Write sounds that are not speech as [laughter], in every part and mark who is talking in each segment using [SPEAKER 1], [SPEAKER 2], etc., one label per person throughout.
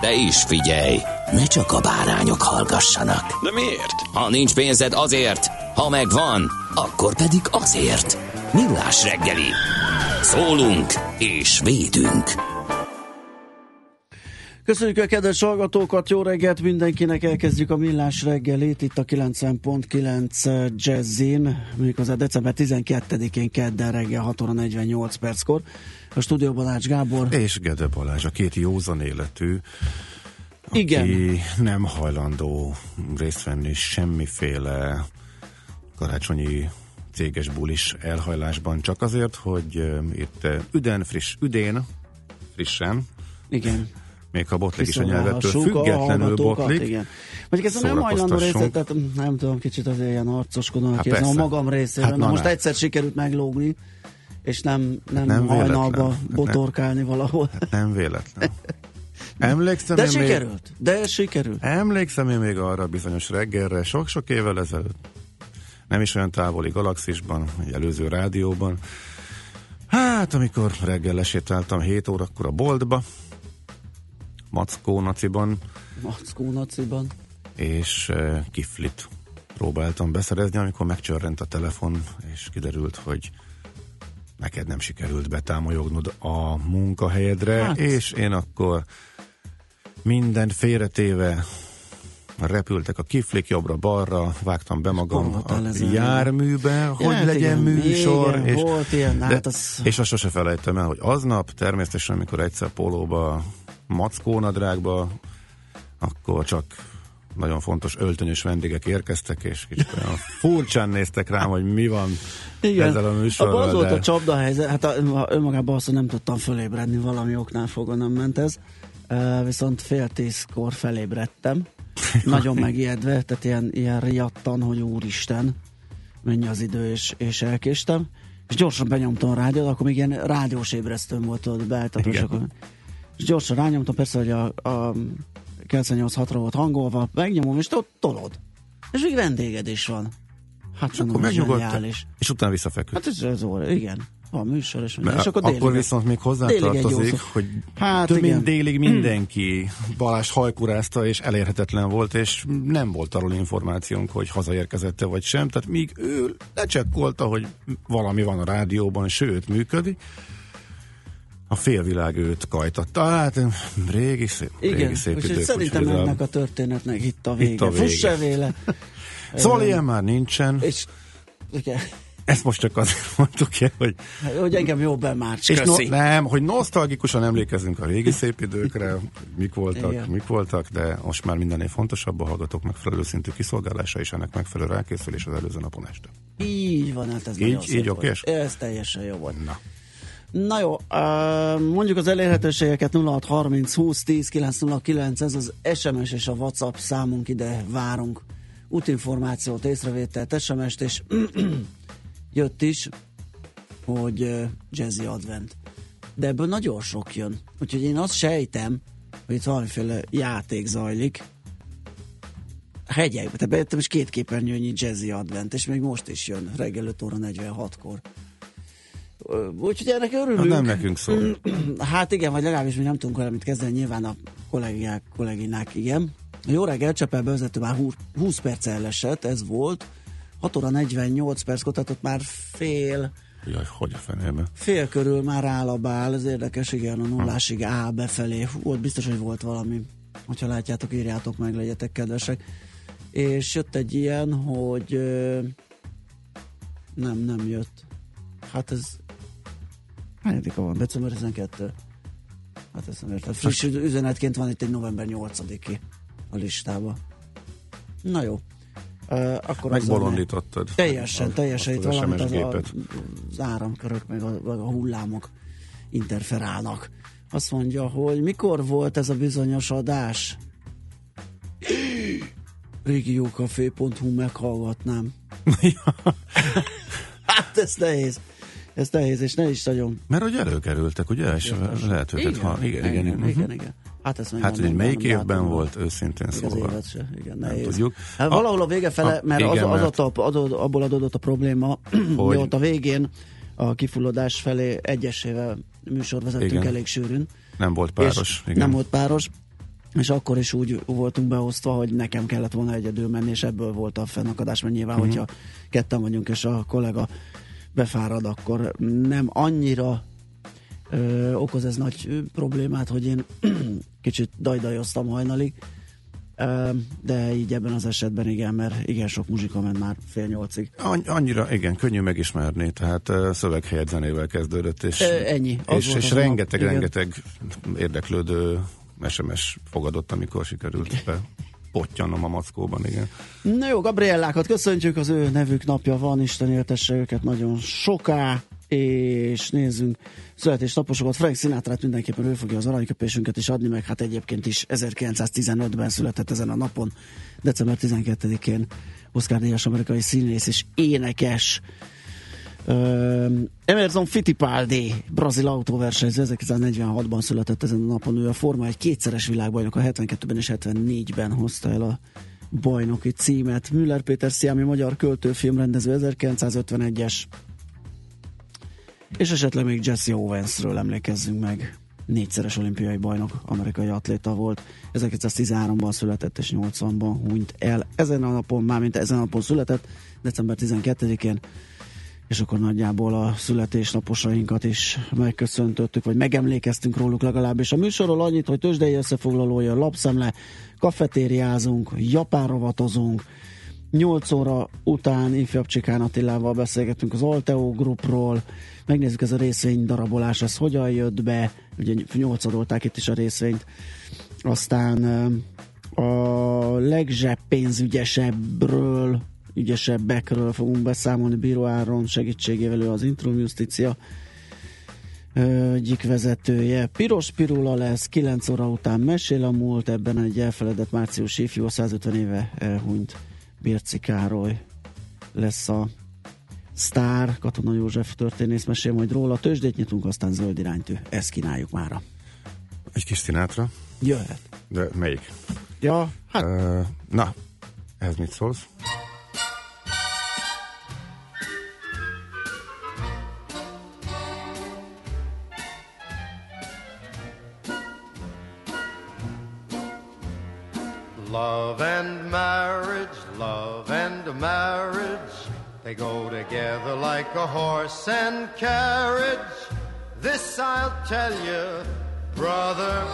[SPEAKER 1] De is figyelj, ne csak a bárányok hallgassanak.
[SPEAKER 2] De miért?
[SPEAKER 1] Ha nincs pénzed azért, ha megvan, akkor pedig azért. Millás reggeli. Szólunk és védünk.
[SPEAKER 3] Köszönjük a kedves hallgatókat, jó reggelt mindenkinek, elkezdjük a millás reggelit itt a 90.9 Jazzin, méghozzá december 12-én kedden reggel 6 óra 48 perckor. A stúdióban Ács Gábor.
[SPEAKER 4] És Gede Balázs, a két józan életű,
[SPEAKER 3] Igen.
[SPEAKER 4] aki nem hajlandó részt venni semmiféle karácsonyi céges bulis elhajlásban, csak azért, hogy itt uh, üden, friss, üdén, frissen,
[SPEAKER 3] Igen.
[SPEAKER 4] még ha botlik is a nyelvettől, függetlenül botlik,
[SPEAKER 3] Igen. Mondjuk ez a nem hajlandó részlet, tehát nem tudom, kicsit azért ilyen arcoskodom,
[SPEAKER 4] Hát
[SPEAKER 3] hát a magam részéről.
[SPEAKER 4] Hát
[SPEAKER 3] na,
[SPEAKER 4] na
[SPEAKER 3] most egyszer sikerült meglógni, és nem, nem,
[SPEAKER 4] nem
[SPEAKER 3] nem hajnalba
[SPEAKER 4] véletlen. Hát nem.
[SPEAKER 3] botorkálni valahol.
[SPEAKER 4] Hát nem véletlen. [laughs] Emlékszem
[SPEAKER 3] De
[SPEAKER 4] én még,
[SPEAKER 3] sikerült, de sikerült.
[SPEAKER 4] Emlékszem én még arra bizonyos reggelre, sok-sok évvel ezelőtt, nem is olyan távoli galaxisban, egy előző rádióban, hát amikor reggel lesétáltam 7 órakor a boltba, Mackó naciban,
[SPEAKER 3] Mackó naciban.
[SPEAKER 4] és eh, kiflit próbáltam beszerezni, amikor megcsörrent a telefon, és kiderült, hogy neked nem sikerült betámolyognod a munkahelyedre,
[SPEAKER 3] Hát.
[SPEAKER 4] és én akkor minden félretéve repültek a kiflik jobbra-balra, vágtam be magam a járműbe, hogy
[SPEAKER 3] hát
[SPEAKER 4] legyen
[SPEAKER 3] igen,
[SPEAKER 4] műsor.
[SPEAKER 3] igen,
[SPEAKER 4] és,
[SPEAKER 3] volt ilyen,
[SPEAKER 4] de,
[SPEAKER 3] hát az-
[SPEAKER 4] és azt sose felejtem el, hogy aznap természetesen, amikor egyszer pólóba, mackónadrágba, akkor csak nagyon fontos öltönyös vendégek érkeztek, és kicsit olyan furcsán néztek rám, hogy mi van
[SPEAKER 3] Igen.
[SPEAKER 4] ezzel a műsorral.
[SPEAKER 3] Az volt
[SPEAKER 4] de-
[SPEAKER 3] a csapda helyzet, hát a, önmagában azt, hogy nem tudtam fölébredni, valami oknál fogva nem ment ez. Uh, viszont fél tízkor felébredtem, [laughs] nagyon megijedve, tehát ilyen, ilyen riadtan, hogy úristen, mennyi az idő, és, és elkéstem. És gyorsan benyomtam a rádiót, akkor még ilyen rádiós ébresztőm volt ott akkor és gyorsan rányomtam, persze, hogy a, a 98.6-ra volt hangolva, megnyomom, és ott tolod. És még vendéged is van. Hát
[SPEAKER 4] És akkor
[SPEAKER 3] mondom, zseniális.
[SPEAKER 4] és utána visszafeküdt.
[SPEAKER 3] Hát ez, ez volt, igen. Van műsor, és,
[SPEAKER 4] Mert
[SPEAKER 3] és akkor
[SPEAKER 4] akkor,
[SPEAKER 3] délig.
[SPEAKER 4] viszont még hozzátartozik, hogy
[SPEAKER 3] Hát
[SPEAKER 4] több
[SPEAKER 3] igen.
[SPEAKER 4] mint délig mindenki Balázs hajkurázta, és elérhetetlen volt, és nem volt arról információnk, hogy hazaérkezette vagy sem, tehát míg ő lecsekkolta, hogy valami van a rádióban, sőt, működik, a félvilág őt kajtatta. Hát régi szép,
[SPEAKER 3] Igen,
[SPEAKER 4] régi szép
[SPEAKER 3] úgyhogy
[SPEAKER 4] idők.
[SPEAKER 3] szerintem
[SPEAKER 4] ez
[SPEAKER 3] ennek a történetnek itt a vége.
[SPEAKER 4] Itt a vége.
[SPEAKER 3] Fuss se véle.
[SPEAKER 4] Szóval ilyen már nincsen.
[SPEAKER 3] És igen,
[SPEAKER 4] Ezt most csak azért [laughs] mondtuk el, hogy
[SPEAKER 3] hogy engem jobban már
[SPEAKER 4] És no, nem, hogy nosztalgikusan emlékezünk a régi szép időkre, mik voltak,
[SPEAKER 3] Igen.
[SPEAKER 4] mik voltak, de most már mindennél fontosabb a hallgatók megfelelő szintű kiszolgálása és ennek megfelelő rákészülés az előző napon este.
[SPEAKER 3] Így van, hát ez
[SPEAKER 4] Így-
[SPEAKER 3] nagyon szép
[SPEAKER 4] így
[SPEAKER 3] volt.
[SPEAKER 4] okés?
[SPEAKER 3] Ez teljesen jó volt.
[SPEAKER 4] Na.
[SPEAKER 3] Na jó, mondjuk az elérhetőségeket 0630 20 10 909, ez az SMS és a WhatsApp számunk, ide várunk útinformációt, észrevételt, SMS-t, és [clears throat] jött is, hogy Jazzy Advent. De ebből nagyon sok jön. Úgyhogy én azt sejtem, hogy itt valamiféle játék zajlik. Hegyekbe, te bejöttem, és két képernyőnyi Jazzy Advent, és még most is jön, reggel 5 óra 46-kor. Úgyhogy ennek örülünk.
[SPEAKER 4] Hát nem nekünk szól. [clears throat]
[SPEAKER 3] Hát igen, vagy legalábbis mi nem tudunk vele mit kezdeni, nyilván a kollégák, kolléginák igen. Jó reggel, Csepel bevezető már 20 perc elesett, ez volt. 6 óra 48 perc, tehát ott már fél,
[SPEAKER 4] Jaj, hogy a fenébe.
[SPEAKER 3] fél körül már áll a bál, ez érdekes, igen, a nullásig áll befelé. Hú, ott biztos, hogy volt valami Hogyha látjátok, írjátok meg, legyetek kedvesek. És jött egy ilyen, hogy nem, nem jött. Hát ez hányadika van? December 12. Hát ezt nem értem. Friss üzenetként van itt egy november 8-i a listában. Na jó. Uh, akkor
[SPEAKER 4] Megbolondítottad.
[SPEAKER 3] Teljesen, teljesen itt valamit az, a, az áramkörök, meg a, meg a hullámok interferálnak. Azt mondja, hogy mikor volt ez a bizonyos adás? régiókafé.hu meghallgatnám. [laughs] hát ez nehéz. Ez nehéz, és ne is nagyon.
[SPEAKER 4] Mert hogy előkerültek, ugye? És lehet őket, ha, igen, igen, igen,
[SPEAKER 3] igen,
[SPEAKER 4] igen.
[SPEAKER 3] igen. Hát ezt
[SPEAKER 4] Hát,
[SPEAKER 3] nem
[SPEAKER 4] hogy melyik évben
[SPEAKER 3] látom,
[SPEAKER 4] volt, őszintén
[SPEAKER 3] az
[SPEAKER 4] szóval.
[SPEAKER 3] évet se, igen,
[SPEAKER 4] Nem
[SPEAKER 3] nehéz.
[SPEAKER 4] tudjuk.
[SPEAKER 3] Hát valahol a vége fele, mert az,
[SPEAKER 4] igen,
[SPEAKER 3] az,
[SPEAKER 4] mert-
[SPEAKER 3] a, adod, abból adódott a probléma, [clears throat]
[SPEAKER 4] Hogy?
[SPEAKER 3] ott a végén a kifulladás felé egyesével műsorvezettünk
[SPEAKER 4] Igen.
[SPEAKER 3] elég sűrűn.
[SPEAKER 4] Nem volt páros. igen.
[SPEAKER 3] nem volt páros, és akkor is úgy voltunk beosztva, hogy nekem kellett volna egyedül menni, és ebből volt a fennakadás, mert nyilván,
[SPEAKER 4] Mhm.
[SPEAKER 3] hogyha ketten vagyunk, és a kollega befárad, akkor nem annyira ö, okoz ez nagy problémát, hogy én [clears throat] kicsit dajdajoztam hajnalig, ö, de így ebben az esetben igen, mert igen sok muzsika ment már fél nyolcig.
[SPEAKER 4] Anny- Annyira, igen, könnyű megismerni, tehát szöveghelyet zenével kezdődött, és,
[SPEAKER 3] Ö, ennyi. Az
[SPEAKER 4] és, és
[SPEAKER 3] az a nap,
[SPEAKER 4] rengeteg,
[SPEAKER 3] igen.
[SPEAKER 4] rengeteg érdeklődő SMS fogadott, amikor sikerült be pottyanom a mackóban, igen.
[SPEAKER 3] Na jó, Gabriellákat köszöntjük, az ő nevük napja van, Isten éltesse őket nagyon soká, és nézzünk születésnaposokat. Frank Sinatra-t mindenképpen ő fogja az aranyköpésünket is adni, meg hát egyébként is 1915-ben született ezen a napon, december 12-én Oscar díjas amerikai színész és énekes. Emerson Fittipaldi, brazil autóversenyző, 1946-ban született ezen a napon, ő a Forma egy kétszeres világbajnok, a 72-ben és 74-ben hozta el a bajnoki címet. Müller Péter Sziámi magyar költő, filmrendező 1951-es, és esetleg még Jesse Owensről emlékezzünk meg. Négyszeres olimpiai bajnok, amerikai atléta volt. 1913-ban született és 80-ban hunyt el. Ezen a napon, mármint ezen a napon született, december 12-én, és akkor nagyjából a születésnaposainkat is megköszöntöttük, vagy megemlékeztünk róluk legalábbis. A műsorról annyit, hogy tőzsdei összefoglalója, lapszemle, kafetériázunk, japán rovatozunk, 8 óra után ifjabb Csikán Attilával beszélgetünk az Alteo Groupról, megnézzük ez a részvény darabolás, ez hogyan jött be, ugye 8 adolták itt is a részvényt, aztán a legzsebb pénzügyesebbről, ügyesebbekről fogunk beszámolni Bíró Áron segítségével, ő az Intrum Justícia ö, egyik vezetője. Piros Pirula lesz, 9 óra után mesél a múlt, ebben egy elfeledett március ifjú, a 150 éve elhunyt Bérci Károly lesz a sztár, Katona József történész mesél majd róla. Tőzsdét nyitunk, aztán zöld iránytű. Ezt kínáljuk mára.
[SPEAKER 4] Egy kis Sinatra,
[SPEAKER 3] Jöhet.
[SPEAKER 4] de melyik?
[SPEAKER 3] Ja, hát
[SPEAKER 4] Uh, na, ez mit szólsz?
[SPEAKER 5] Love and marriage, love and marriage, they go together like a horse and carriage. This I'll tell you, brother,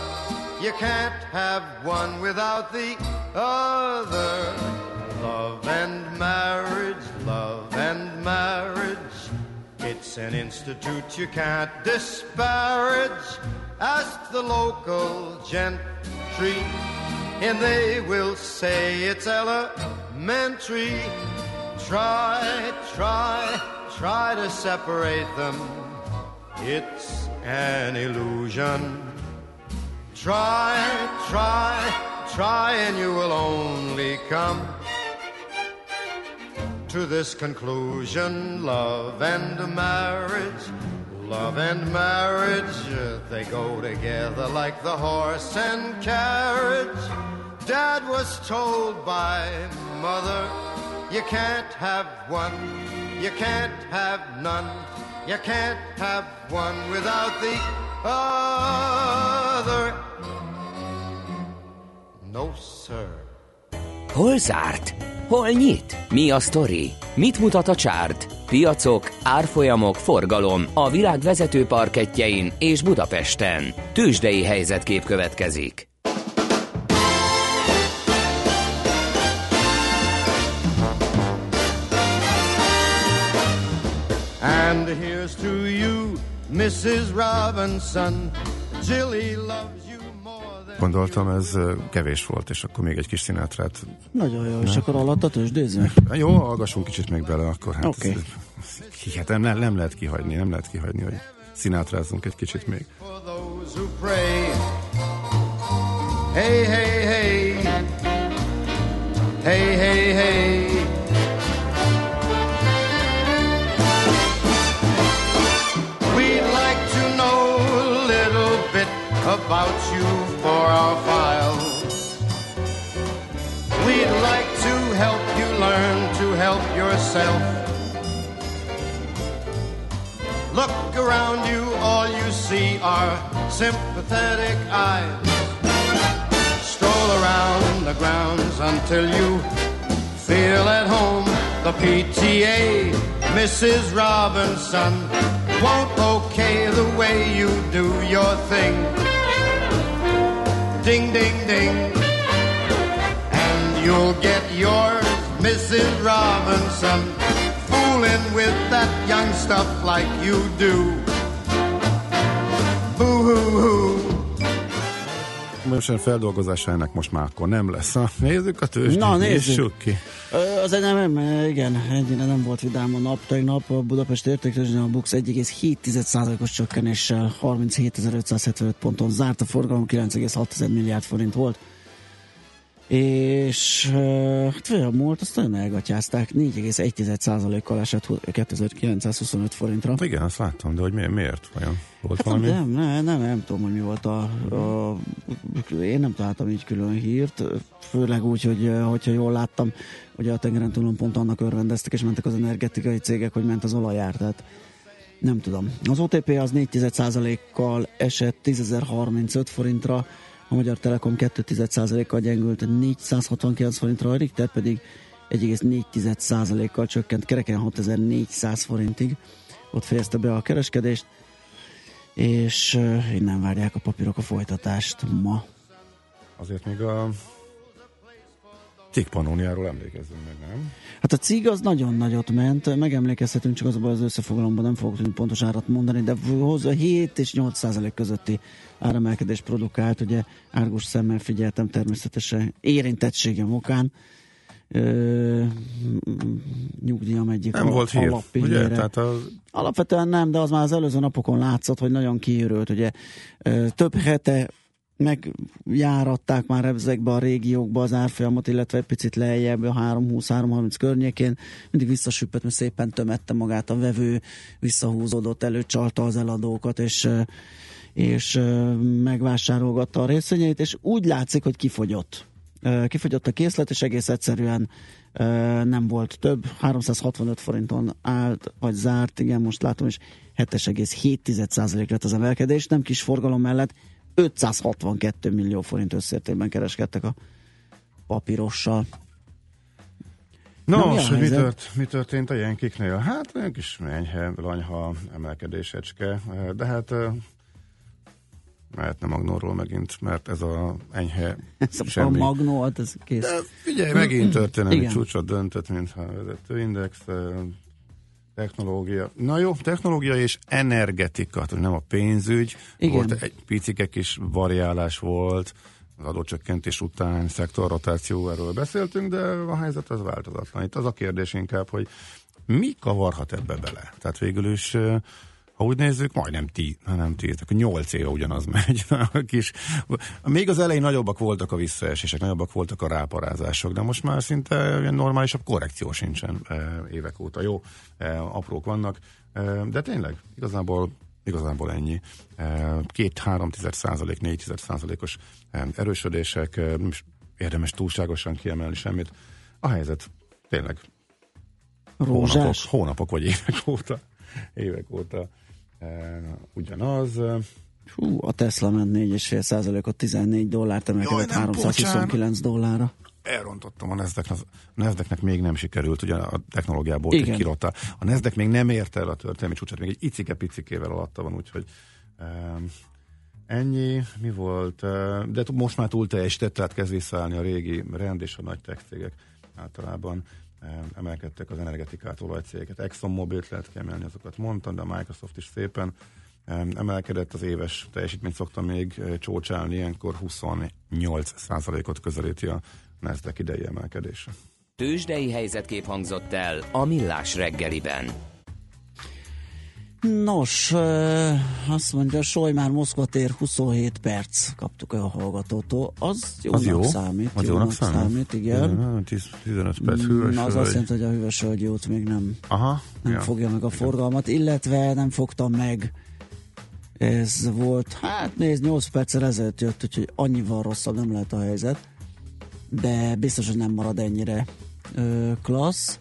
[SPEAKER 5] you can't have one without the other. Love and marriage, love and marriage, it's an institute you can't disparage. Ask the local gentry and they will say it's elementary. Try, try, try to separate them. It's an illusion. Try, try, try, and you will only come to this conclusion love and marriage. Love and marriage, they go together like the horse and carriage. Dad was told by mother, you can't have one, you can't have none, you can't have one without the other. No, sir.
[SPEAKER 1] Hol zárt? Hol nyit? Mi a sztori? Mit mutat a csárt? Piacok, árfolyamok, forgalom a világ vezető parketjein és Budapesten. Tősdei helyzetkép következik.
[SPEAKER 5] And here's to you, Mrs. Robinson. Jilly loves
[SPEAKER 4] Gondoltam, ez kevés volt, és akkor még egy kis színátrát.
[SPEAKER 3] Nagyon jó, és akkor alatt a tőzsdézve?
[SPEAKER 4] Jó, hallgassunk kicsit még bele, akkor hát
[SPEAKER 3] Oké.
[SPEAKER 4] ez, ez hihetem, nem, nem lehet kihagyni, nem lehet kihagyni, hogy színátrázzunk egy kicsit még.
[SPEAKER 5] Hey, hey, hey. Hey, hey, hey. We'd like to know a little bit about you for our files. We'd like to help you learn to help yourself. Look around you, all you see are sympathetic eyes. Stroll around the grounds until you feel at home. The PTA, Mrs. Robinson, won't okay the way you do your thing. Ding, ding, ding. And you'll get yours, Mrs. Robinson, fooling with that young stuff like you do. Boo hoo hoo.
[SPEAKER 4] Most feldolgozása ennek most már akkor nem lesz. Ha nézzük a tőzsdét,
[SPEAKER 3] Na, nézzük.
[SPEAKER 4] nyissuk ki.
[SPEAKER 3] Az nem, igen, ennyire nem volt vidám a nap. Tegnap a Budapest értéktőzsdén a Bux 1,7%-os csökkenéssel 37.575 ponton zárt, a forgalom 9,6 milliárd forint volt. És hát múlt, azt nagyon elgatyázták, 4,1%-kal esett 2925 forintra.
[SPEAKER 4] Igen, azt láttam, de hogy miért? miért vajon? Volt
[SPEAKER 3] Hát
[SPEAKER 4] valami?
[SPEAKER 3] nem, nem, nem, nem tudom, hogy mi volt a, a... Én nem találtam így külön hírt, főleg úgy, hogy hogyha jól láttam, hogy a tengeren túlon pont annak örvendeztek, és mentek az energetikai cégek, hogy ment az olajár, tehát nem tudom. Az OTP az 4,1%-kal esett 10.035 forintra, a Magyar Telekom 2,1%-kal gyengült 469 forintra, a Richter pedig 1,4%-kal csökkent kereken 6400 forintig. Ott fejezte be a kereskedést, és innen várják a papírok a folytatást ma.
[SPEAKER 4] Azért még a cikkpanóniáról emlékezzünk meg, nem?
[SPEAKER 3] Hát a cég az nagyon nagyot ment, megemlékezhetünk, csak az a baj, az összefoglalomban nem fogok tudni pontos árat mondani, de hozzá 7 és 8 százalék közötti áremelkedés produkált, ugye árgus szemmel figyeltem természetesen érintettségem okán. Ö, nyugdíjam egyik
[SPEAKER 4] Nem volt hír, ugye? Tehát a,
[SPEAKER 3] Alapvetően nem, de az már az előző napokon látszott, hogy nagyon kiürült. Ugye ö, több hete megjáratták már ezekbe a régiókba az árfolyamot, illetve egy picit lejjebb a 320-330 környékén. Mindig visszasüppett, mert szépen tömette magát a vevő, visszahúzódott, előcsalta az eladókat, és ö, és ö, megvásárolgatta a részvényeit, és úgy látszik, hogy kifogyott. Ö, Kifogyott a készlet, és egész egyszerűen nem volt több. 365 forinton állt, vagy zárt, igen, most látom, és 7,7% lett az emelkedés, nem kis forgalom mellett 562 millió forint összértében kereskedtek a papírossal. Na, mi a
[SPEAKER 4] Nos, mi,
[SPEAKER 3] helyzet?
[SPEAKER 4] tört, mi történt a Jenkiknél? Hát olyan kis enyhe, lanyha emelkedésecske, de hát eh, mehetne Magnóról megint, mert ez a enyhe [laughs]
[SPEAKER 3] Ez a
[SPEAKER 4] semmi.
[SPEAKER 3] magnó, hát ez kész.
[SPEAKER 4] De figyelj, megint történelmi
[SPEAKER 3] Igen.
[SPEAKER 4] csúcsot döntött, mintha vezető index, eh, technológia. Na jó, technológia és energetika, nem a pénzügy.
[SPEAKER 3] Igen.
[SPEAKER 4] Volt egy picike kis variálás volt, az adócsökkentés után, szektorrotáció, erről beszéltünk, de a helyzet az változatlan. Itt az a kérdés inkább, hogy mi kavarhat ebbe bele? Tehát végül is ha úgy nézzük, majdnem 10, nem 10, akkor 8 éve ugyanaz megy. [laughs] A kis, még az elején nagyobbak voltak a visszaesések, nagyobbak voltak a ráparázások, de most már szinte ilyen normálisabb korrekció sincsen e, évek óta. Jó, e, aprók vannak, e, de tényleg, igazából Igazából ennyi. Két-három tized százalék, négy tized százalékos erősödések, nem is érdemes túlságosan kiemelni semmit. A helyzet tényleg hónapok,
[SPEAKER 3] Rózsás.
[SPEAKER 4] hónapok vagy évek óta, évek óta ugyanaz.
[SPEAKER 3] Hú, a Tesla ment 4,5 százalékot, 14 dollárt emelkedett
[SPEAKER 4] Jaj, nem,
[SPEAKER 3] 329 dollárra.
[SPEAKER 4] Elrontottam a nasdaq a nasdaq még nem sikerült, ugye a technológiából egy kirota. A nasdaq még nem érte el a történelmi csúcsát, még egy icike-picikével alatta van, úgyhogy um, ennyi, mi volt, de most már túl teljesített, tehát kezd visszaállni a régi rend és a nagy tech cégek általában emelkedtek az energetikát, olajcégeket. ExxonMobil-t lehet kiemelni, azokat mondtam, de a Microsoft is szépen emelkedett az éves teljesítményt szoktam még csócsálni, ilyenkor 28%-ot közelíti a Nasdaq idei emelkedése.
[SPEAKER 1] Tőzsdei helyzetkép hangzott el a Millás reggeliben.
[SPEAKER 3] Nos, azt mondja, Sojmár Moszkva tér 27 perc kaptuk el a hallgatótól. Az jónak
[SPEAKER 4] az jó?
[SPEAKER 3] számít.
[SPEAKER 4] Az jónak, számít?
[SPEAKER 3] számít igen.
[SPEAKER 4] 10, 15 perc hűvös
[SPEAKER 3] Na, az azt jelenti, hogy a hűvös út még nem,
[SPEAKER 4] Aha,
[SPEAKER 3] nem
[SPEAKER 4] ja.
[SPEAKER 3] fogja meg a forgalmat, illetve nem fogta meg ez volt, hát nézd, 8 perccel ezelőtt jött, úgyhogy annyival rosszabb nem lehet a helyzet, de biztos, hogy nem marad ennyire ö, klassz.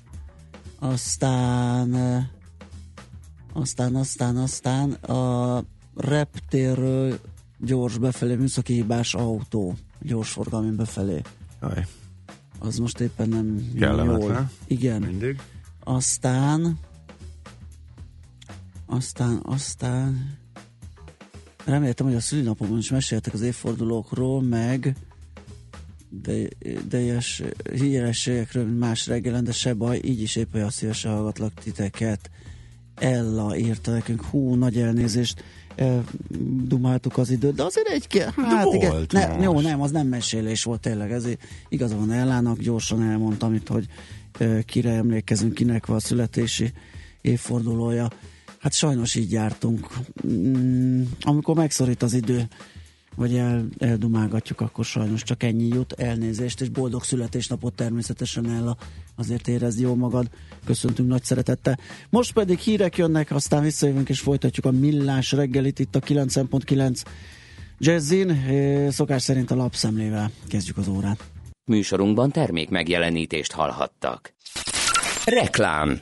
[SPEAKER 3] Aztán aztán, aztán, aztán a reptérről gyors befelé műszaki hibás autó, gyors forgalmi befelé.
[SPEAKER 4] Jaj,
[SPEAKER 3] Az most éppen nem jól. Igen.
[SPEAKER 4] mindig.
[SPEAKER 3] Aztán aztán, aztán reméltem, hogy a szülinapokon is meséltek az évfordulókról, meg de, teljes hírességekről, mint más reggelen, de se baj, így is épp olyan szívesen hallgatlak titeket. Ella írta nekünk, hú, nagy elnézést, dumáltuk az időt, de azért egy, ke- hát
[SPEAKER 4] De
[SPEAKER 3] igen, ne, jó, nem, az nem mesélés volt tényleg, ezért igaza van Ellának, gyorsan elmondtam itt, hogy ö, kire emlékezünk, kinek van a születési évfordulója. Hát sajnos így jártunk. Mm, amikor megszorít az idő, vagy el, eldumálgatjuk, akkor sajnos csak ennyi jut. Elnézést, és boldog születésnapot természetesen el, azért érezd jó magad. Köszöntünk nagy szeretettel. Most pedig hírek jönnek, aztán visszajövünk és folytatjuk a millás reggelit itt a 9.9 Jazzin, szokás szerint a lapszemlével kezdjük az órát.
[SPEAKER 1] Műsorunkban termék megjelenítést hallhattak. Reklám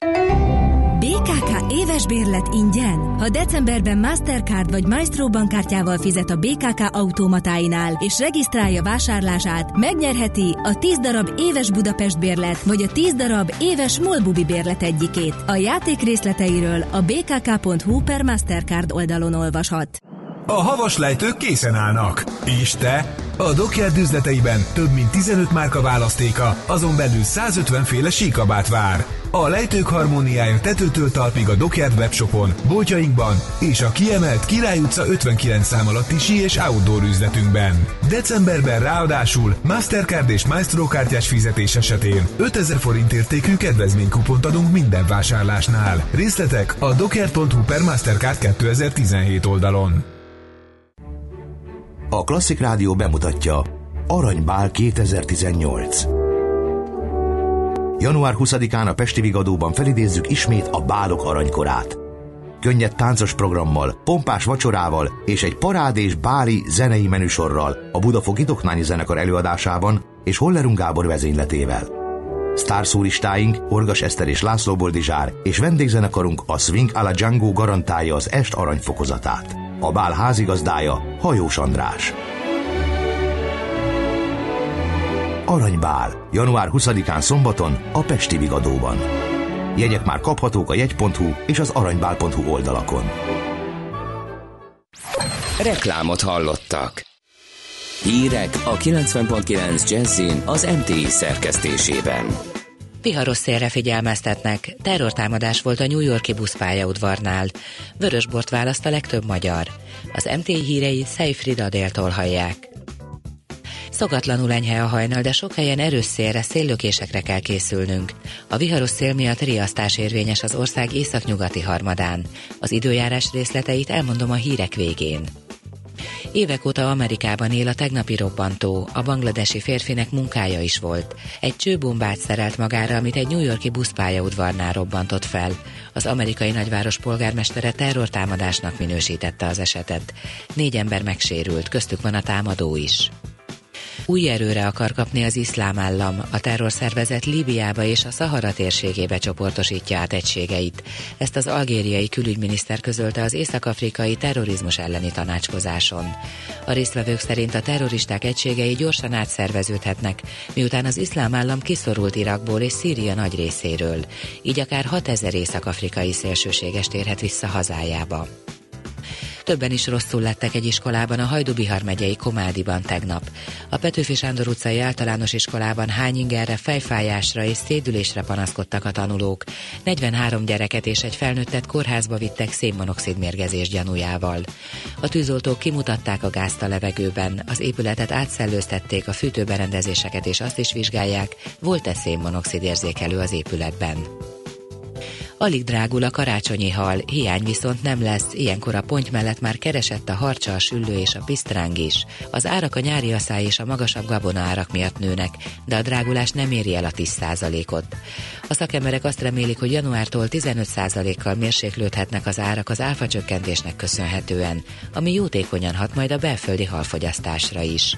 [SPEAKER 6] Éves bérlet ingyen. Ha decemberben Mastercard vagy Maestro bankkártyával fizet a BKK automatáinál és regisztrálja vásárlását, megnyerheti a 10 darab éves Budapest bérlet vagy a 10 darab éves Molbubi bérlet egyikét. A játék részleteiről a bkk.hu per Mastercard oldalon olvashat.
[SPEAKER 7] A havas lejtők készen állnak. És te? A Dockyard üzleteiben több mint 15 márka választéka, azon belül 150 féle síkabát vár. A lejtők harmóniája tetőtől talpig a Dockyard webshopon, boltjainkban és a kiemelt Király utca 59 szám alatti sí és outdoor üzletünkben. Decemberben ráadásul Mastercard és Maestro kártyás fizetés esetén 5000 forint értékű kedvezménykupont adunk minden vásárlásnál. Részletek a dockyard.hu per Mastercard 2017 oldalon.
[SPEAKER 8] A Klasszik Rádió bemutatja Aranybál 2018. Január 20-án a Pesti Vigadóban felidézzük ismét a bálok aranykorát. Könnyed táncos programmal, pompás vacsorával és egy parádés báli zenei menüsorral a Budafoki Doknányi Zenekar előadásában és Hollerung Gábor vezényletével. Sztárszúristáink Orgas Eszter és László Boldizsár és vendégzenekarunk a Swing a la Django garantálja az est aranyfokozatát. A bál házigazdája Hajós András. Aranybál, január 20-án szombaton a Pesti Vigadóban. Jegyek már kaphatók a jegy.hu és az aranybál.hu oldalakon.
[SPEAKER 1] Reklámot hallottak. Hírek a 90.9 Jazzin az MTI szerkesztésében.
[SPEAKER 9] Viharos szélre figyelmeztetnek. Terrortámadás volt a New Yorki buszpályaudvarnál. Vörösbort választ a legtöbb magyar. Az MTI hírei Seyfried Adéltól hallják. Szokatlanul enyhe a hajnal, de sok helyen erős szélre, széllökésekre kell készülnünk. A viharos szél miatt riasztás érvényes az ország északnyugati harmadán. Az időjárás részleteit elmondom a hírek végén. Évek óta Amerikában él a tegnapi robbantó, a bangladesi férfinek munkája is volt. Egy csőbombát szerelt magára, amit egy New Yorki buszpályaudvarnál robbantott fel. Az amerikai nagyváros polgármestere terrortámadásnak minősítette az esetet. Négy ember megsérült, köztük van a támadó is. Új erőre akar kapni az iszlám állam, a terrorszervezet Líbiába és a Szahara térségébe csoportosítja át egységeit. Ezt az algériai külügyminiszter közölte az észak-afrikai terrorizmus elleni tanácskozáson. A résztvevők szerint a terroristák egységei gyorsan átszerveződhetnek, miután az iszlám állam kiszorult Irakból és Szíria nagy részéről. Így akár 6000 észak-afrikai szélsőséges térhet vissza hazájába. Többen is rosszul lettek egy iskolában a Hajdubihar megyei Komádiban tegnap. A Petőfi Sándor utcai általános iskolában hányingerre, fejfájásra és szédülésre panaszkodtak a tanulók. 43 gyereket és egy felnőttet kórházba vittek szénmonoxid mérgezés gyanújával. A tűzoltók kimutatták a gázt a levegőben, az épületet átszellőztették, a fűtőberendezéseket és azt is vizsgálják, volt-e szénmonoxid érzékelő az épületben. Alig drágul a karácsonyi hal, hiány viszont nem lesz, ilyenkor a pont mellett már keresett a harcsa, a süllő és a pisztráng is. Az árak a nyári asszály és a magasabb gabona árak miatt nőnek, de a drágulás nem éri el a 10%-ot. A szakemberek azt remélik, hogy januártól 15%-kal mérséklődhetnek az árak az áfa csökkentésnek köszönhetően, ami jótékonyan hat majd a belföldi halfogyasztásra is.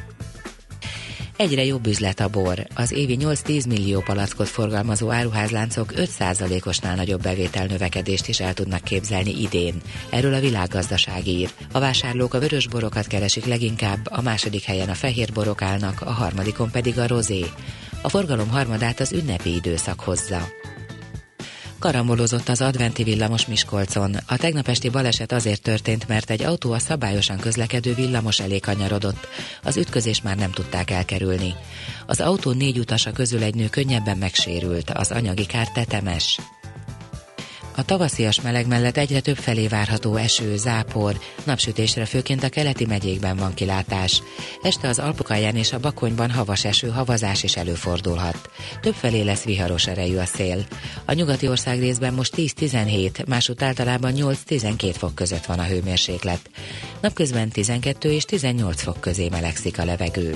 [SPEAKER 9] Egyre jobb üzlet a bor. Az évi 8-10 millió palackot forgalmazó áruházláncok 5%-osnál nagyobb bevétel növekedést is el tudnak képzelni idén. Erről a világgazdaság ír. A vásárlók a vörös borokat keresik leginkább, a második helyen a fehér borok állnak, a harmadikon pedig a rozé. A forgalom harmadát az ünnepi időszak hozza. Karambolozott az adventi villamos Miskolcon. A tegnap esti baleset azért történt, mert egy autó a szabályosan közlekedő villamos elé kanyarodott. Az ütközés már nem tudták elkerülni. Az autó négy utasa közül egy nő könnyebben megsérült, az anyagi kár tetemes. A tavaszias meleg mellett egyre több felé várható eső, zápor, napsütésre főként a keleti megyékben van kilátás. Este az Alpokáján és a Bakonyban havas eső, havazás is előfordulhat. Több felé lesz viharos erejű a szél. A nyugati ország részben most 10-17, másút általában 8-12 fok között van a hőmérséklet. Napközben 12 és 18 fok közé melegszik a levegő.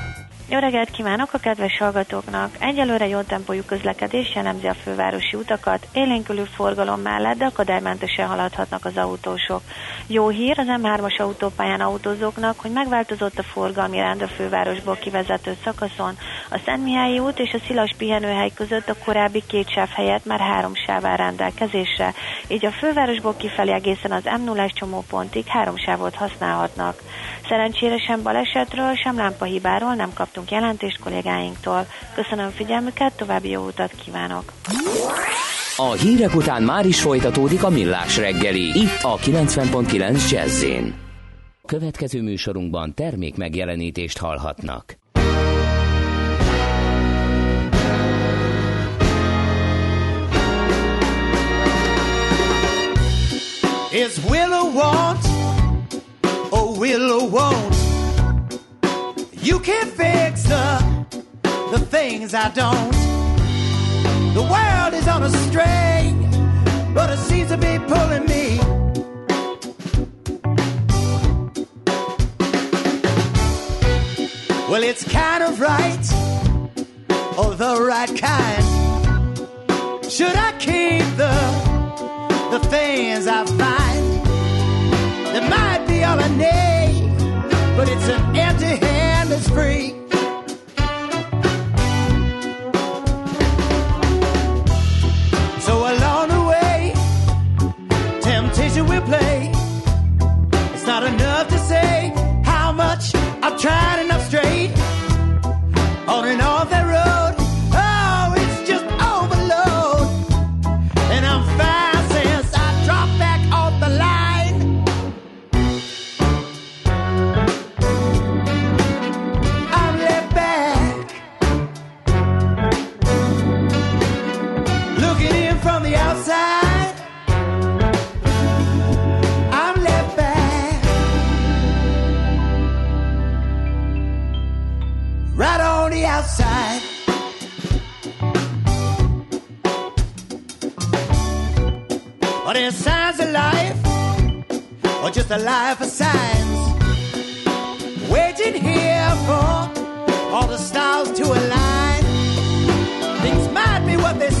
[SPEAKER 10] Jó reggelt kívánok a kedves hallgatóknak! Egyelőre jó tempójú közlekedés jellemzi a fővárosi utakat, élénkülő forgalom mellett, de akadálymentesen haladhatnak az autósok. Jó hír az M3-as autópályán autózóknak, hogy megváltozott a forgalmi rend a fővárosból kivezető szakaszon. A Szentmihályi út és a Szilas pihenőhely között a korábbi két sáv helyett már három sáv áll rendelkezésre, így a fővárosból kifelé egészen az m 0 csomópontig három sávot használhatnak. Szerencsére sem balesetről, sem lámpahibáról nem kaptunk jelentést kollégáinktól. Köszönöm figyelmüket, további jó utat kívánok!
[SPEAKER 1] A hírek után már is folytatódik a millás reggeli, itt a 90.9 jazz Következő műsorunkban termék megjelenítést hallhatnak.
[SPEAKER 11] Is Willow want oh Willow won't. You can't fix the, the things I don't. The world is on a string, but it seems to be pulling me. Well, it's kind of right, or the right kind. Should I keep the the things I find need, but it's an empty hand that's free. So along the way, temptation will play. It's not enough to say how much I've tried Are there signs of life, or just a life of signs? Waiting here for all the stars to align. Things might be what they say.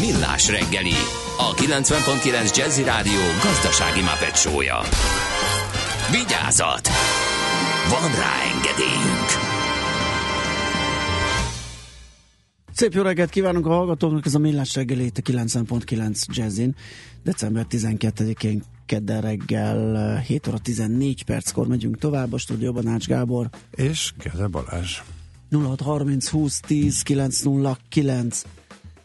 [SPEAKER 1] Millás reggeli, a 90.9 Jazzy Rádió gazdasági mapetsója. Vigyázat! Van rá engedélyünk!
[SPEAKER 3] Szép jó reggelt kívánunk a hallgatóknak, ez a Millás reggeli itt a 90.9 Jazzin. December 12-én kedden reggel 7 óra 14 perckor megyünk tovább a stúdióban Ács Gábor.
[SPEAKER 4] És Gede Balázs.
[SPEAKER 3] 0630 20 10 909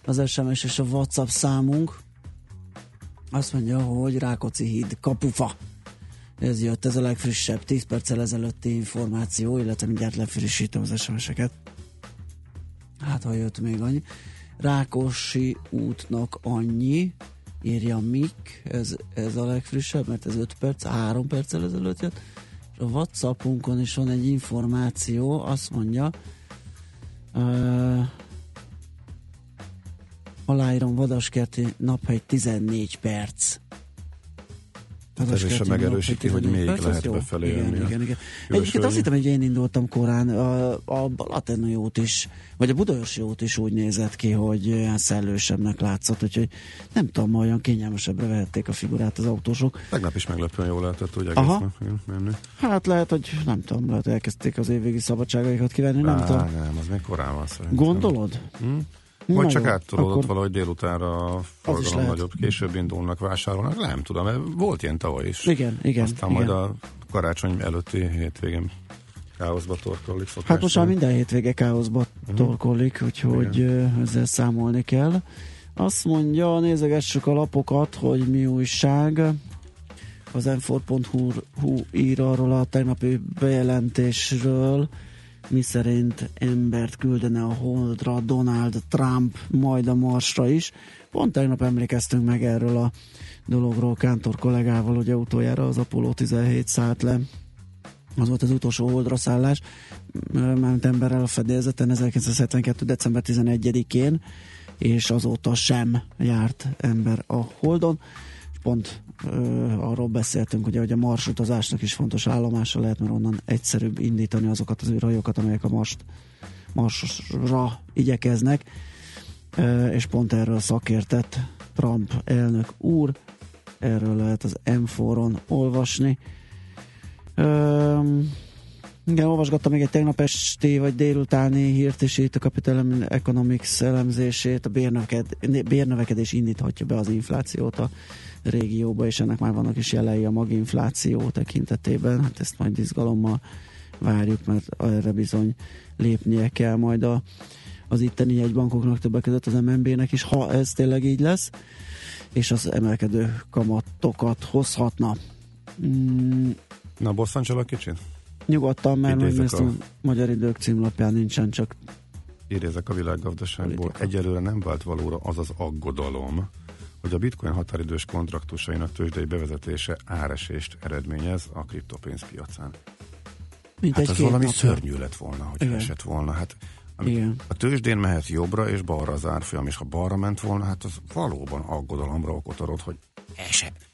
[SPEAKER 3] az SMS és a WhatsApp számunk. Azt mondja, hogy Rákóczi híd, kapufa. Ez jött, ez a legfrissebb, 10 perccel ezelőtti információ, illetve mindjárt lefrissítem az SMS-eket. Hát, ha jött még annyi. Rákosi útnak annyi, írja Mik, ez, ez a legfrissebb, mert ez 5 perc, 3 perccel ezelőtt jött. És a Whatsappunkon is van egy információ, azt mondja, uh, aláírom Vadaskerti naphegy 14 perc.
[SPEAKER 4] Ez is megerősíti, hogy még
[SPEAKER 3] perc,
[SPEAKER 4] lehet
[SPEAKER 3] jó.
[SPEAKER 4] befelé
[SPEAKER 3] igen,
[SPEAKER 4] jönni
[SPEAKER 3] igen, igen. Egyébként azt hittem, hogy én indultam korán, a, a Balatonai út is, vagy a Budaörsi út is úgy nézett ki, hogy olyan szellősebbnek látszott, úgyhogy nem tudom, olyan kényelmesebbre vehették a figurát az autósok.
[SPEAKER 4] Tegnap is meglepően jól lehetett
[SPEAKER 3] Aha.
[SPEAKER 4] egész igen, menni.
[SPEAKER 3] Hát lehet, hogy nem tudom, lehet, hogy elkezdték az évvégi szabadságaikat kivenni, nem
[SPEAKER 4] Á,
[SPEAKER 3] tudom.
[SPEAKER 4] nem, az még korán van szerintem.
[SPEAKER 3] Gondolod?
[SPEAKER 4] Hm?
[SPEAKER 3] Na
[SPEAKER 4] Vagy csak
[SPEAKER 3] jó,
[SPEAKER 4] áttolódott
[SPEAKER 3] akkor-
[SPEAKER 4] valahogy délutánra a forgalom nagyobb, később indulnak, vásárolnak, nem tudom, mert volt ilyen tavaly is.
[SPEAKER 3] Igen, igen,
[SPEAKER 4] Aztán
[SPEAKER 3] igen.
[SPEAKER 4] majd a karácsony előtti hétvégén káoszba torkolik szokás.
[SPEAKER 3] Hát most már minden hétvége káoszba torkolik, úgyhogy ö, ezzel számolni kell. Azt mondja, nézegessük a lapokat, hogy mi újság. Az m4.hu hu ír arról a tegnapi bejelentésről, mi szerint embert küldene a Holdra Donald Trump, majd a Marsra is. Pont tegnap emlékeztünk meg erről a dologról Kántor kollégával, ugye utoljára az Apollo 17 szállt le az volt az utolsó holdra szállás, ment emberrel a fedélzeten 1972. december 11-én, és azóta sem járt ember a holdon. Pont ö, arról beszéltünk, ugye, hogy a marsutazásnak is fontos állomása lehet, mert onnan egyszerűbb indítani azokat az űrhajókat, amelyek a Marst, Marsra igyekeznek, ö, és pont erről szakértett Trump elnök úr, erről lehet az M4-on olvasni. Öm, igen, olvasgattam még egy tegnap esti vagy délutáni hírt is itt a Capital Economics elemzését. A bérnöveked, bérnövekedés indíthatja be az inflációt a régióba, és ennek már vannak is jelei a maginfláció tekintetében. Hát ezt majd izgalommal várjuk, mert erre bizony lépnie kell majd a, az itteni jegybankoknak többek között az MNB-nek is, ha ez tényleg így lesz. és az emelkedő kamatokat hozhatna. Mm,
[SPEAKER 4] Na, a kicsit?
[SPEAKER 3] nyugodtan, mert megnéztem, a Magyar Idők címlapján nincsen, csak
[SPEAKER 4] Idézek a világgazdaságból.
[SPEAKER 3] Politika.
[SPEAKER 4] Egyelőre nem vált valóra az az aggodalom, hogy a bitcoin határidős kontraktusainak tőzsdei bevezetése áresést eredményez a kriptopénzpiacán.
[SPEAKER 3] mint
[SPEAKER 4] Hát
[SPEAKER 3] két
[SPEAKER 4] valami
[SPEAKER 3] napja.
[SPEAKER 4] szörnyű lett volna, hogy
[SPEAKER 3] Igen.
[SPEAKER 4] esett volna. Hát a,
[SPEAKER 3] Igen.
[SPEAKER 4] a tőzsdén mehet jobbra és balra az árfolyam, és ha balra ment volna, hát az valóban aggodalomra okot adott, hogy esett.